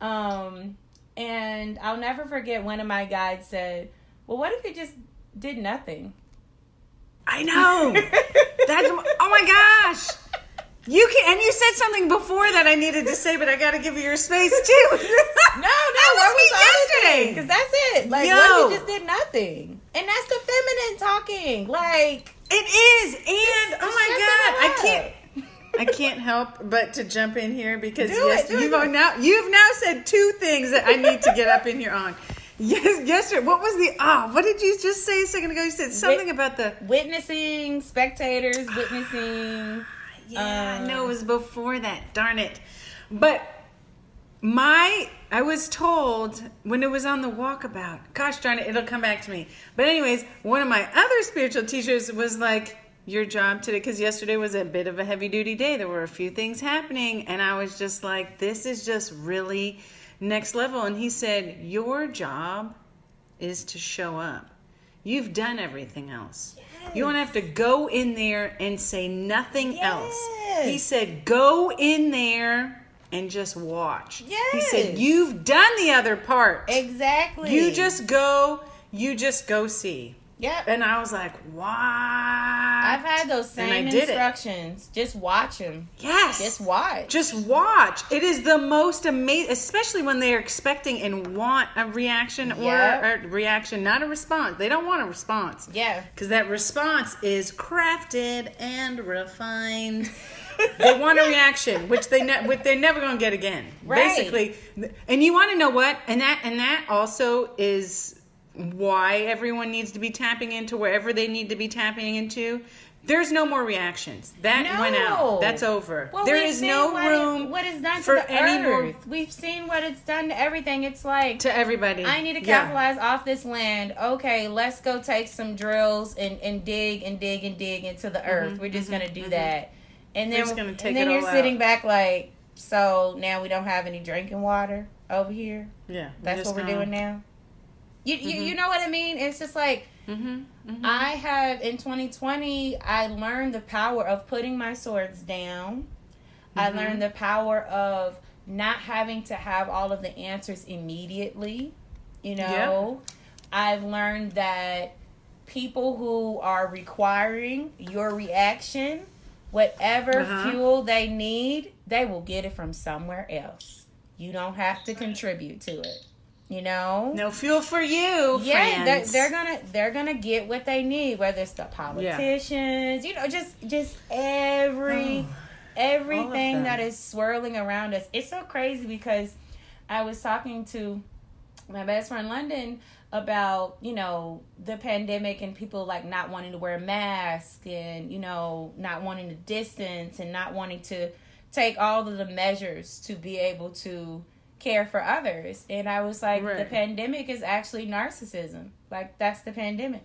Um and I'll never forget one of my guides said, Well, what if you just did nothing? I know. That's, oh my gosh. You can, and you said something before that I needed to say, but I got to give you your space too. no, no, that was me yesterday. Because that's it. Like, Yo. what if you just did nothing? And that's the feminine talking. Like, it is. And oh my god, I can't. I can't help but to jump in here because do yes, it, you've it. now you've now said two things that I need to get up in here on. Yes, yesterday. What was the ah? Oh, what did you just say a second ago? You said something Wit- about the witnessing spectators, witnessing. yeah, um, no, it was before that. Darn it! But my I was told when it was on the walkabout. Gosh darn it, it'll come back to me. But anyways, one of my other spiritual teachers was like your job today because yesterday was a bit of a heavy duty day. There were a few things happening, and I was just like, this is just really next level. And he said, Your job is to show up. You've done everything else. Yes. You don't have to go in there and say nothing yes. else. He said, Go in there and just watch. Yes. He said, You've done the other part. Exactly. You just go, you just go see. Yep. And I was like, "What?" I've had those same it. instructions. Just watch them. Yes. Just watch. Just watch. It is the most amazing, especially when they're expecting and want a reaction or a reaction, not a response. They don't want a response. Yeah. Because that response is crafted and refined. they want a reaction, which they ne- which they're never going to get again. Right. Basically, and you want to know what? And that and that also is why everyone needs to be tapping into wherever they need to be tapping into. There's no more reactions. That went out. That's over. Well, there is no what room what it's done for to the any earth. We've seen what it's done to everything. It's like to everybody. I need to Yeah. capitalize off this land. Okay, let's go take some drills and, and dig and dig and dig into the earth. We're just gonna do that, and then Mm-hmm, gonna and then it you're sitting out. back like, so now we don't have any drinking water over here. Yeah, That's what we're doing now. You, you Mm-hmm. you know what I mean? It's just like hmm I have in 2020, I learned the power of putting my swords down. I Mm-hmm. learned the power of not having to have all of the answers immediately. You know, I've learned that people who are requiring your reaction, whatever Uh-huh. fuel they need, they will get it from somewhere else. You don't have to contribute to it. You know? No fuel for you, yeah they're, they're gonna they're gonna get what they need whether it's the politicians you know just just oh, every everything that is swirling around us. It's so crazy because i was talking to my best friend london about you know the pandemic and people like not wanting to wear a mask and you know not wanting to distance and not wanting to take all of the measures to be able to care for others and i was like the pandemic is actually narcissism like that's the pandemic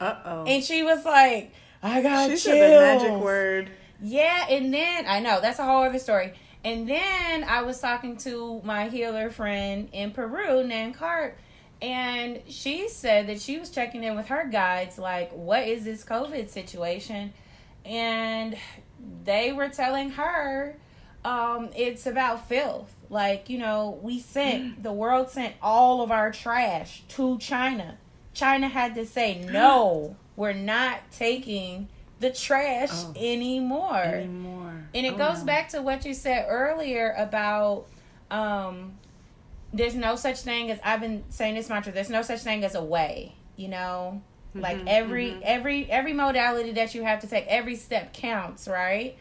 Uh oh. and she was like i got She chills. said the magic word. Yeah, and then I know that's a whole other story. And then I was talking to my healer friend in Peru named Cart, and she said that she was checking in with her guides, like, what is this COVID situation? And they were telling her um, it's about filth. Like, you know, we sent, the world sent all of our trash to China. China had to say, no, we're not taking the trash Oh. anymore. Anymore. And it Oh, goes no. back to what you said earlier about um there's no such thing as I've been saying this mantra, there's no such thing as a way, you know? Like Mhm, every mhm. every every modality that you have to take, every step counts, right?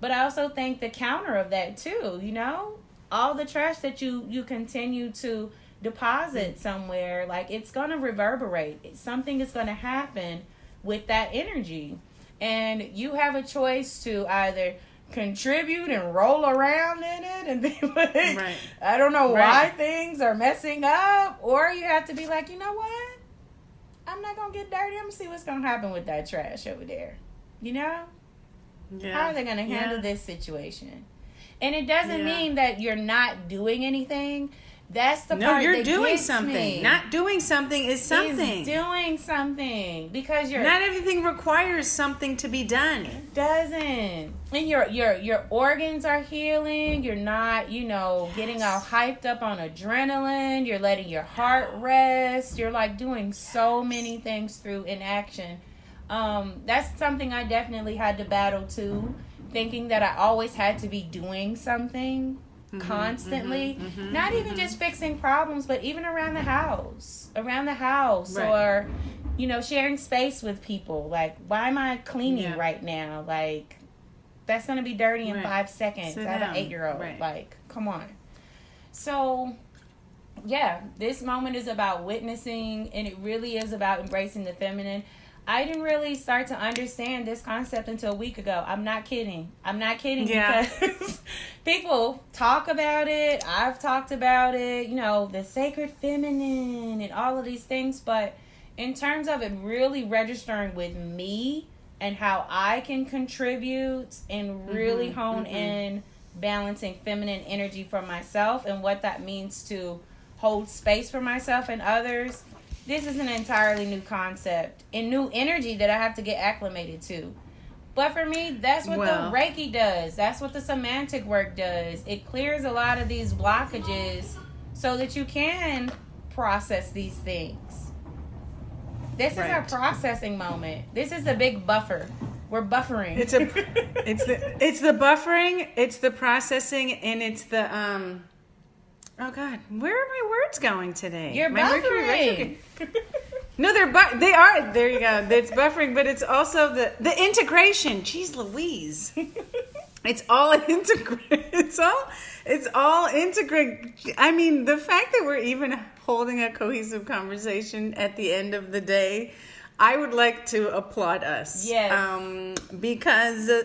But I also think the counter of that too, you know? All the trash that you you continue to deposit mm-hmm. somewhere, like it's going to reverberate. Something is going to happen with that energy. And you have a choice to either contribute and roll around in it and be like, Right. I don't know why things are messing up, or you have to be like, you know what? I'm not gonna get dirty. I'm gonna see what's gonna happen with that trash over there. You know, Yeah. how are they gonna handle Yeah. this situation? And it doesn't Yeah. mean that you're not doing anything. That's the No, part you're that doing something. me. Not doing something is Is something. doing something because you're Not everything requires something to be done. It doesn't and your your your organs are healing you're not you know getting all hyped up on adrenaline you're letting your heart rest you're like doing so many things through inaction um that's something i definitely had to battle too thinking that i always had to be doing something mm-hmm, constantly mhm, not even mm-hmm. just fixing problems but even around the house around the house Right. or you know sharing space with people like why am i cleaning Yeah. right now like that's gonna be dirty in Right. five seconds Sit i have down. an eight year old Right. like come on so yeah this moment is about witnessing and it really is about embracing the feminine I didn't really start to understand this concept until a week ago. I'm not kidding. I'm not kidding Yeah. because people talk about it. I've talked about it, you know, the sacred feminine and all of these things. But in terms of it really registering with me and how I can contribute and really Mhm, hone mhm. in balancing feminine energy for myself and what that means to hold space for myself and others this is an entirely new concept and new energy that I have to get acclimated to. But for me, that's what Well- the Reiki does. That's what the somatic work does. It clears a lot of these blockages so that you can process these things. This is our processing moment. This is a big buffer. We're buffering. It's a it's the it's the buffering, it's the processing, and it's the um. Oh God, where are my words going today? You're My buffering. No, they're bu- they are. There you go. It's buffering, but it's also the the integration. Jeez, Louise. It's all integrate. It's all. It's all integrate. I mean, the fact that we're even holding a cohesive conversation at the end of the day, I would like to applaud us. Yes. Um, because uh,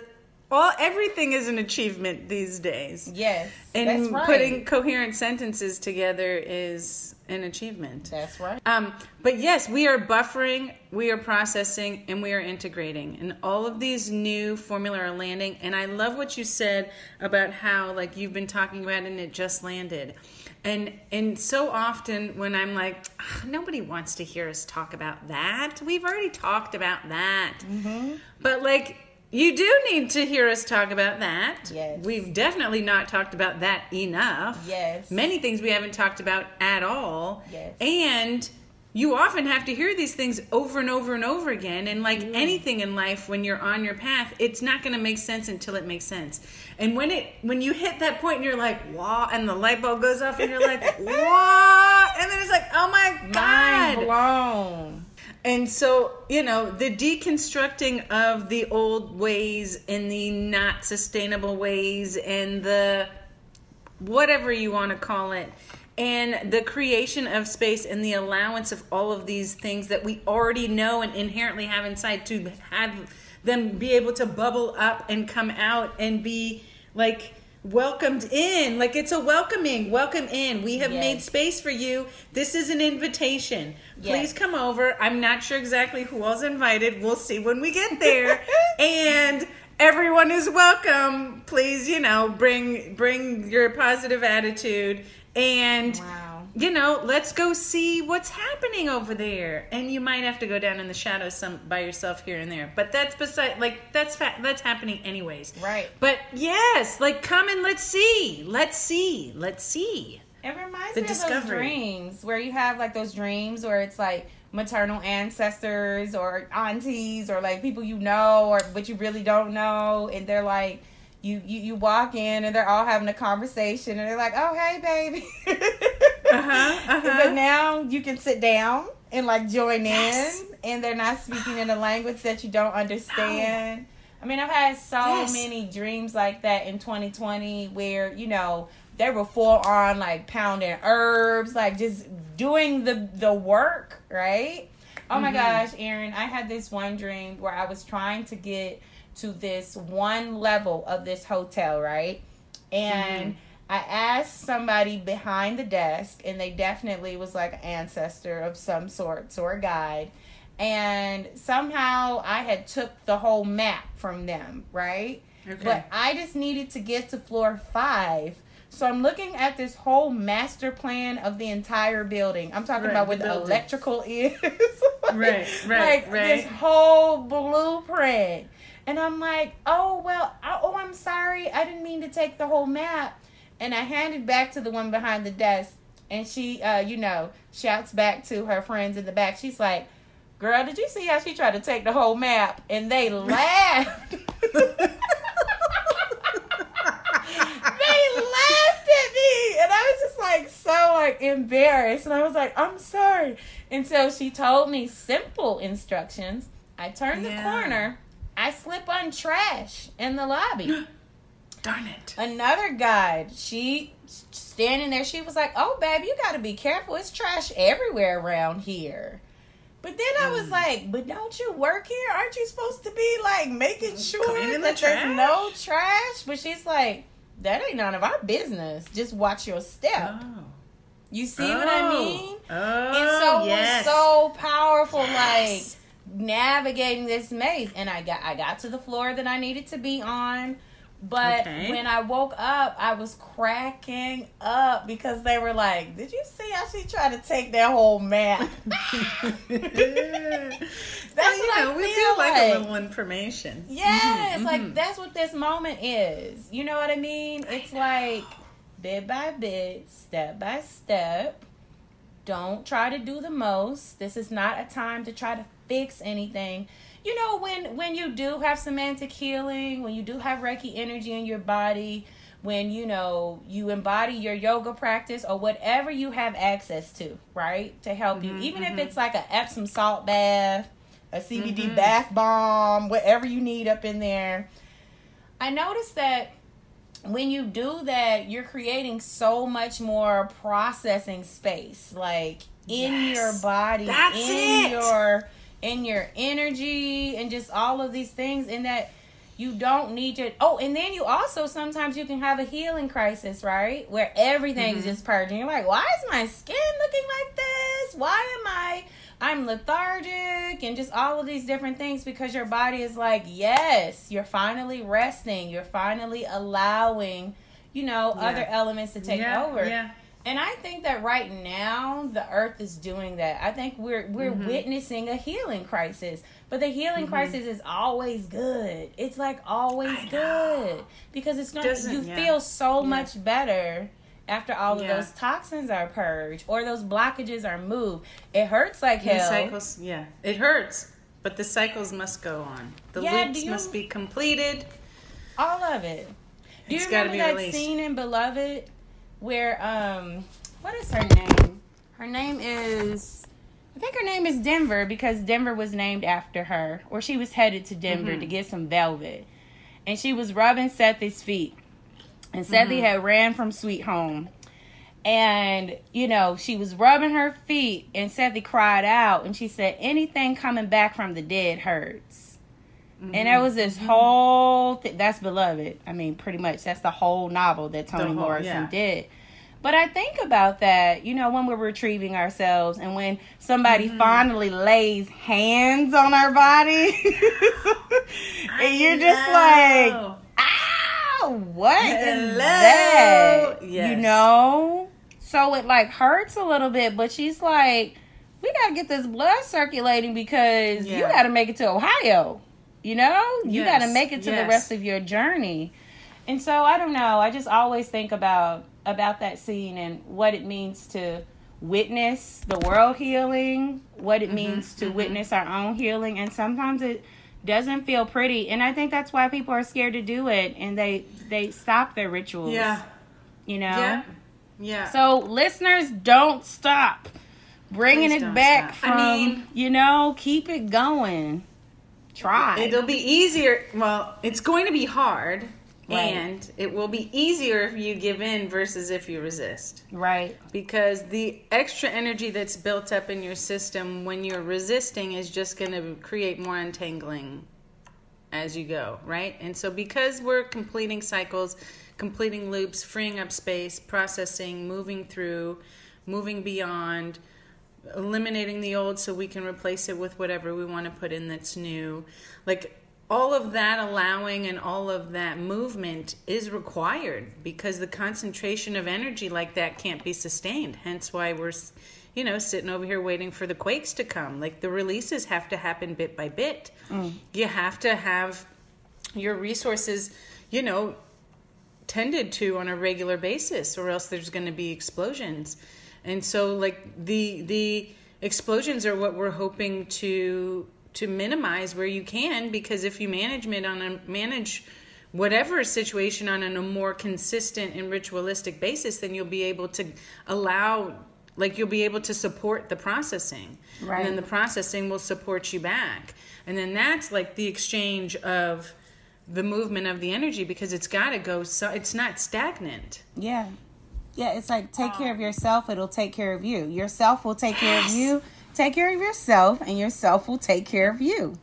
all everything is an achievement these days, yes. and that's right. putting coherent sentences together is an achievement. That's right. Um, but yes, we are buffering, we are processing, and we are integrating. And all of these new formula are landing. And I love what you said about how like you've been talking about and it just landed. And and so often when I'm like, "Ah, nobody wants to hear us talk about that. We've already talked about that. But like you do need to hear us talk about that. Yes. We've definitely not talked about that enough. Yes. Many things we haven't talked about at all. Yes. And you often have to hear these things over and over and over again. And like Mm. anything in life, when you're on your path, it's not going to make sense until it makes sense. And when it when you hit that point, and you're like, "Wow!" and the light bulb goes off, and you're like, "What?" And then it's like, "Oh my Mind god!" blown. And so, you know, the deconstructing of the old ways and the not sustainable ways and the whatever you want to call it, and the creation of space and the allowance of all of these things that we already know and inherently have inside to have them be able to bubble up and come out and be like welcomed in. Like it's a welcoming welcome in. We have Yes. made space for you. This is an invitation. Please Yes. come over. I'm not sure exactly who all's invited. We'll see when we get there. And everyone is welcome. Please you know bring bring your positive attitude. And Wow. You know let's go see what's happening over there. And you might have to go down in the shadows some by yourself here and there. But that's beside like that's fa- that's happening anyways. Right. but yes like come and let's see. Let's see. Let's see. It reminds The me of those discovery. dreams where you have like those dreams where it's like maternal ancestors or aunties or like people you know or but you really don't know. And they're like you, you you walk in and they're all having a conversation and they're like, "Oh, hey, baby." Uh-huh, uh-huh. But now you can sit down and like join Yes. in, and they're not speaking in a language that you don't understand. I mean, I've had so Yes. many dreams like that in 2020 where you know they were full on like pounding herbs, like just doing the the work, right? Oh my Mhm. gosh, Aryn, I had this one dream where I was trying to get to this one level of this hotel, right? And I asked somebody behind the desk, and they definitely was like an ancestor of some sorts or a guide. And somehow I had took the whole map from them, right? Okay. But I just needed to get to floor five. So I'm looking at this whole master plan of the entire building. I'm talking Right, about the where the building. electrical is. Like- Right, right, like right. This whole blueprint. And I'm like, oh, well, I- oh, I'm sorry. I didn't mean to take the whole map. And I handed back to the woman behind the desk. And she, uh, you know, shouts back to her friends in the back. She's like, girl, did you see how she tried to take the whole map? And they laughed. they laughed at me and i was just like so like embarrassed and i was like i'm sorry and so she told me simple instructions i turn Yeah. the corner i slip on trash in the lobby Darn it. another guide she standing there she was like oh babe you gotta be careful it's trash everywhere around here but then I Mm. was like, but don't you work here? Aren't you supposed to be like making sure Cleaning that the there's no trash? But she's like, that ain't none of our business. Just watch your step. Oh. You see what I mean? Oh, and so it yes. was so powerful, Yes. like navigating this maze. And I got I got to the floor that I needed to be on. But Okay. when I woke up, I was cracking up because they were like, "Did you see how she tried to take that whole map?" That's That's you what I know, we do feel like, like. a little information. Yes, Mhm, like mhm. that's what this moment is. You know what I mean? It's like bit by bit, step by step, don't try to do the most. This is not a time to try to fix anything. You know, when when you do have somatic healing, when you do have Reiki energy in your body, when you know you embody your yoga practice or whatever you have access to, right? To help Mm-hmm, you. Even if it's like a Epsom salt bath, a CBD bath bomb, whatever you need up in there. I noticed that when you do that, you're creating so much more processing space, like in Yes. your body, That's in it. your in your energy, and just all of these things. And that you don't need to. Oh, and then you also sometimes you can have a healing crisis, right? Where everything's Mm-hmm. just purging. You're like, why is my skin looking like this? Why am I? I'm lethargic and just all of these different things because your body is like, yes, you're finally resting. You're finally allowing, you know, Yeah. other elements to take yeah, over. Yeah. And I think that right now the earth is doing that. I think we're we're Mm-hmm. witnessing a healing crisis. But the healing crisis is always good. It's like always good because it's not Doesn't- you yeah. feel so Yeah. much better after all of those toxins are purged or those blockages are moved. It hurts like The hell. cycles, yeah, it hurts, but the cycles must go on. The Yeah, loops you- must be completed. All of it. Do you remember be that released. scene in Beloved where um what is her name? Her name is I think her name is Denver because Denver was named after her, or she was headed to Denver Mm-hmm. to get some velvet, and she was rubbing Sethe's feet, and Sethe Mm-hmm. had ran from Sweet Home, and you know she was rubbing her feet, and Sethe cried out, and she said, "Anything coming back from the dead hurts." And Mm-hmm. that was this whole th- that's beloved. I mean, pretty much that's the whole novel that Toni whole- Morrison yeah. did. But I think about that, you know, when we're retrieving ourselves and when somebody Mm-hmm. finally lays hands on our body, and you're just like, know. ow, what is Hello. that? You know? So it like hurts a little bit, but she's like, we gotta get this blood circulating because you gotta make it to Ohio. You know? You Yes, gotta make it to the rest of your journey. And so I don't know. I just always think about about that scene and what it means to witness the world healing, what Mm-hmm, it means to witness our own healing, and sometimes it doesn't feel pretty. And I think that's why people are scared to do it and they they stop their rituals. Yeah, You know? yeah, yeah. So listeners, don't stop bringing Please it back stop. from I mean- you know, keep it going. Try. It'll be easier. Well, it's going to be hard, Right. and it will be easier if you give in versus if you resist. right. Because the extra energy that's built up in your system when you're resisting is just going to create more untangling as you go, right? And so, because we're completing cycles, completing loops, freeing up space, processing, moving through, moving beyond, eliminating the old so we can replace it with whatever we want to put in that's new. Like all of that allowing and all of that movement is required because the concentration of energy like that can't be sustained. Hence why we're you know sitting over here waiting for the quakes to come. Like the releases have to happen bit by bit. Mm. You have to have your resources, you know, tended to on a regular basis or else there's going to be explosions and so like the the explosions are what we're hoping to to minimize where you can because if you management on a manage whatever situation on a more consistent and ritualistic basis then you'll be able to allow like you'll be able to support the processing Right. and then the processing will support you back and then that's like the exchange of the movement of the energy because it's got to go so it's not stagnant Yeah. Yeah, it's like take care um, of yourself, it'll take care of you. Yourself will take care of you. Take care of yourself, and yourself will take care of you.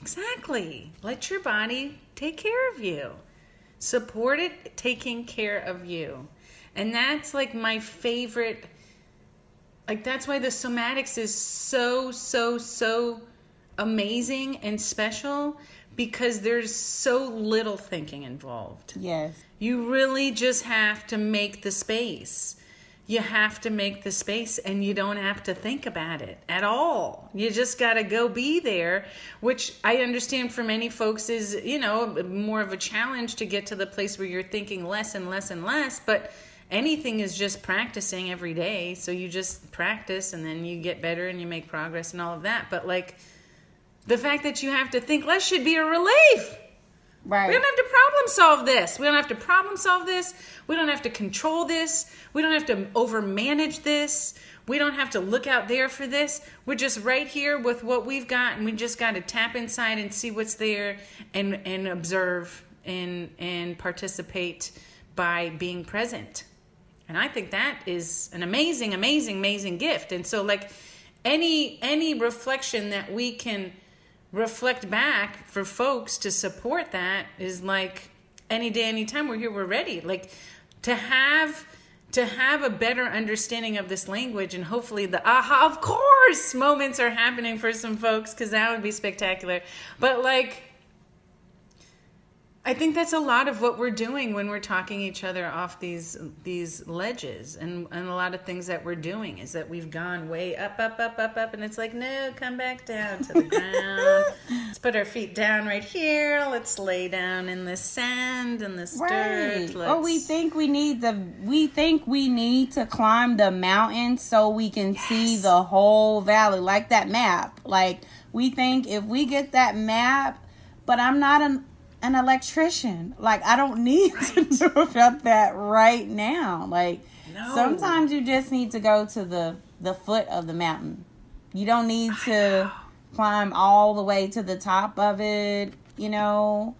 exactly let your body take care of you support it taking care of you and that's like my favorite like that's why the somatics is so so so amazing and special because there's so little thinking involved Yes. You really just have to make the space. You have to make the space and you don't have to think about it at all. You just got to go be there, which I understand for many folks is, you know, more of a challenge to get to the place where you're thinking less and less and less. But anything is just practicing every day. So you just practice and then you get better and you make progress and all of that. But like the fact that you have to think less should be a relief. Right. We don't have to problem solve this. We don't have to problem solve this. We don't have to control this. We don't have to overmanage this. We don't have to look out there for this. We're just right here with what we've got, and we just got to tap inside and see what's there, and and observe and and participate by being present. And I think that is an amazing, amazing, amazing gift. And so, like any any reflection that we can reflect back for folks to support that is like any day anytime we're here we're ready. Like to have to have a better understanding of this language and hopefully the aha of course moments are happening for some folks because that would be spectacular. But like I think that's a lot of what we're doing when we're talking each other off these these ledges, and and a lot of things that we're doing is that we've gone way up, up, up, up, up, and it's like no, come back down to the ground. Let's put our feet down right here. Let's lay down in the sand and the Right. Oh, dirt. Or we think we need the we think we need to climb the mountain so we can see the whole valley, like that map. Like we think if we get that map, but I'm not an an electrician. Like I don't need to know about that right now. Like No. sometimes you just need to go to the the foot of the mountain. You don't need to climb all the way to the top of it, you know.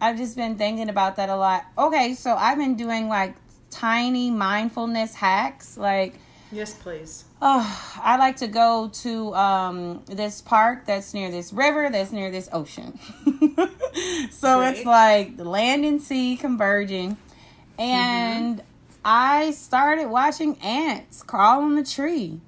I've just been thinking about that a lot. Okay, so I've been doing like tiny mindfulness hacks. Like, yes, please. Oh, I like to go to um, this park that's near this river, that's near this ocean. so it's like the land and sea converging. Mm-hmm. And I started watching ants crawl on the tree.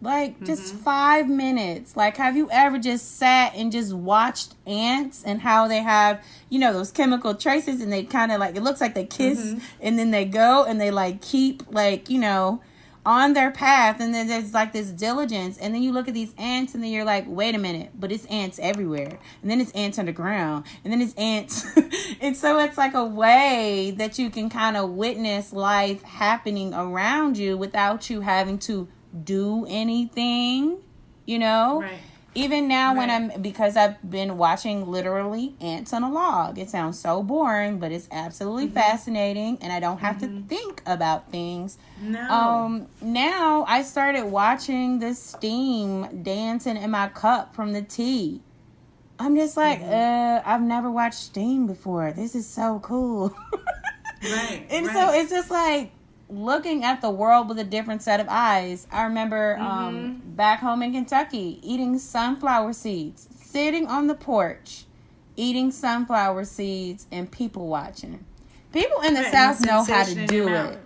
Like just mm-hmm. five minutes. Like, have you ever just sat and just watched ants and how they have, you know, those chemical traces and they kind of like, it looks like they kiss mm-hmm. and then they go and they like keep, like, you know, on their path. And then there's like this diligence. And then you look at these ants and then you're like, wait a minute, but it's ants everywhere. And then it's ants underground. And then it's ants. and so it's like a way that you can kind of witness life happening around you without you having to do anything, you know? Right. Even now, when I'm because I've been watching literally ants on a log. It sounds so boring, but it's absolutely fascinating, and I don't have to think about things. No. Um, now I started watching the steam dancing in my cup from the tea. I'm just like, uh, I've never watched steam before. This is so cool. right. And right. so it's just like looking at the world with a different set of eyes. I remember um, back home in Kentucky eating sunflower seeds, sitting on the porch, eating sunflower seeds, and people watching. People in the Right, South know how to do it.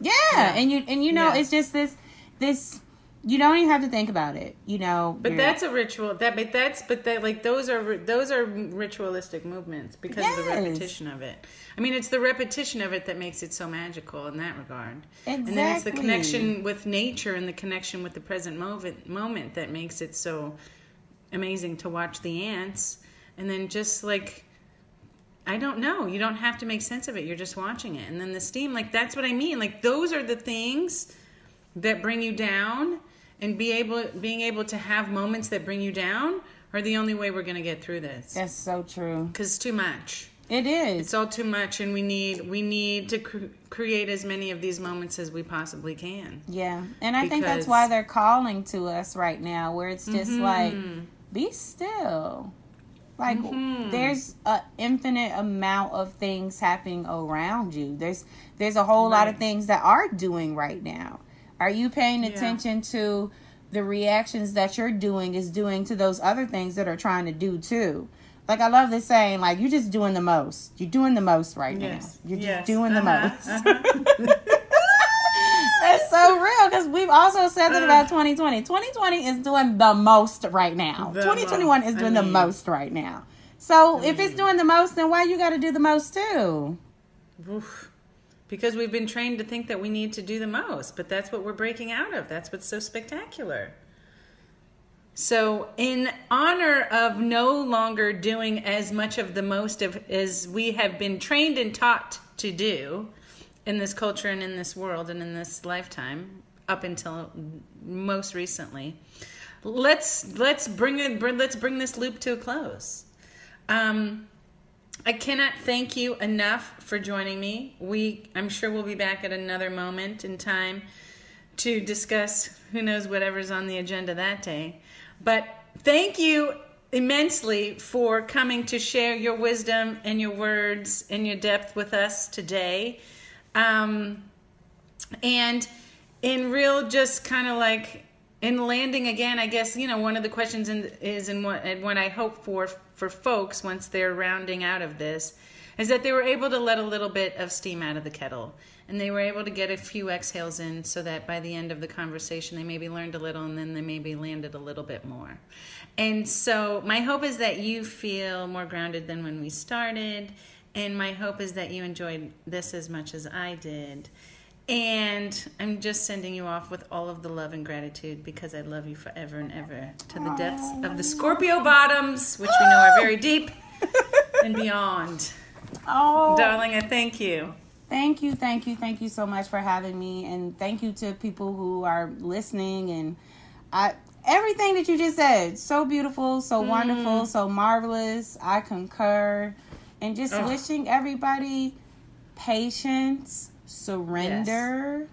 Yeah, Yeah. and you and you know Yeah. it's just this this you don't even have to think about it. You know, But that's a ritual. That but that's but that like those are those are ritualistic movements because of the repetition of it. I mean, it's the repetition of it that makes it so magical in that regard. exactly. And then it's the connection with nature and the connection with the present moment moment that makes it so amazing to watch the ants. And then just like I don't know. You don't have to make sense of it. You're just watching it. And then the steam, like that's what I mean. Like those are the things that bring you down and be able being able to have moments that bring you down are the only way we're going to get through this. that's so true. Cuz too much. It is. It's all too much and we need we need to cr- create as many of these moments as we possibly can. Yeah, and I think that's why they're calling to us right now, where it's just like, Mm-hmm. be still. Like Mhm. there's an infinite amount of things happening around you. There's there's a whole lot of things that are doing right now. Are you paying Yeah. attention to the reactions that you're doing is doing to those other things that are trying to do too? Like I love this saying, like you're just doing the most. You're doing the most right Yes. now. You're just Yes. doing the Uh-huh. most. That's so real because we've also said that about 2020. 2020 is doing the most right now. The 2021 is doing I the most right now. So if it's doing the most, then why you got to do the most too? Oof. Because we've been trained to think that we need to do the most, but that's what we're breaking out of. That's what's so spectacular. So, in honor of no longer doing as much of the most of as we have been trained and taught to do, in this culture and in this world and in this lifetime up until most recently. Let's let's bring it let's bring this loop to a close. Um, I cannot thank you enough for joining me. We I'm sure we'll be back at another moment in time to discuss who knows whatever's on the agenda that day. But thank you immensely for coming to share your wisdom and your words and your depth with us today. Um, and in real, just kind of like in landing again, I guess you know one of the questions in, is in what and what I hope for for folks once they're rounding out of this is that they were able to let a little bit of steam out of the kettle. And they were able to get a few exhales in so that by the end of the conversation they maybe learned a little and then they maybe landed a little bit more. And so my hope is that you feel more grounded than when we started. And my hope is that you enjoyed this as much as i did and I'm just sending you off with all of the love and gratitude because I love you forever and ever to the depths of the Scorpio bottoms, which we know are very deep and beyond. Oh, Darling, I thank you. Thank you, thank you, thank you so much for having me, and thank you to people who are listening. And I, everything that you just said, so beautiful, so mm. wonderful, so marvelous. I concur, and just Ugh. wishing everybody patience, surrender,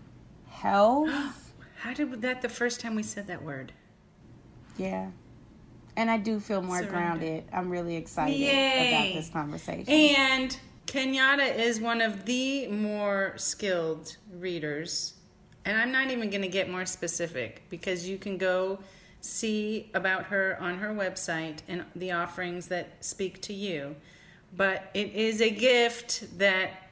health. How did that the first time we said that word? yeah, and I do feel more Surrender. grounded. I'm really excited Yay. about this conversation. And Kenyatta is one of the more skilled readers. And I'm not even going to get more specific because you can go see about her on her website and the offerings that speak to you. But it is a gift that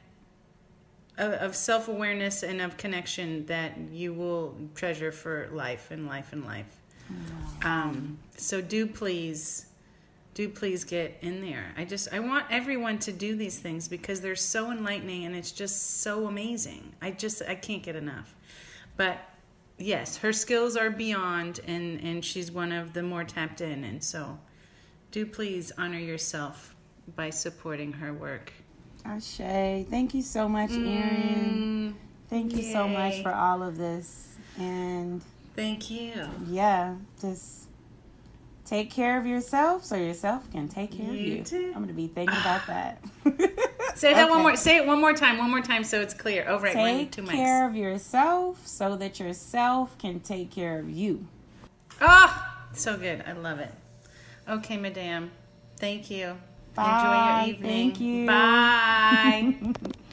of, of self awareness and of connection that you will treasure for life and life and life. Um, so do please do please get in there. I just I want everyone to do these things because they're so enlightening and it's just so amazing. I just I can't get enough. But yes, her skills are beyond and and she's one of the more tapped in and so do please honor yourself by supporting her work. Ashe, thank you so much, Aryn. Thank you so much Mm, for all of this. And Thank you. yeah, just take care of yourself so yourself can take care of You you. too. I'm going to be thinking about that. Say that one more say it one more time, one more time so it's clear. Oh right, Take two mics. care of yourself so that yourself can take care of you. Oh, so good. I love it. Okay, madame. Thank you. Bye. Enjoy your evening. Thank you. Bye.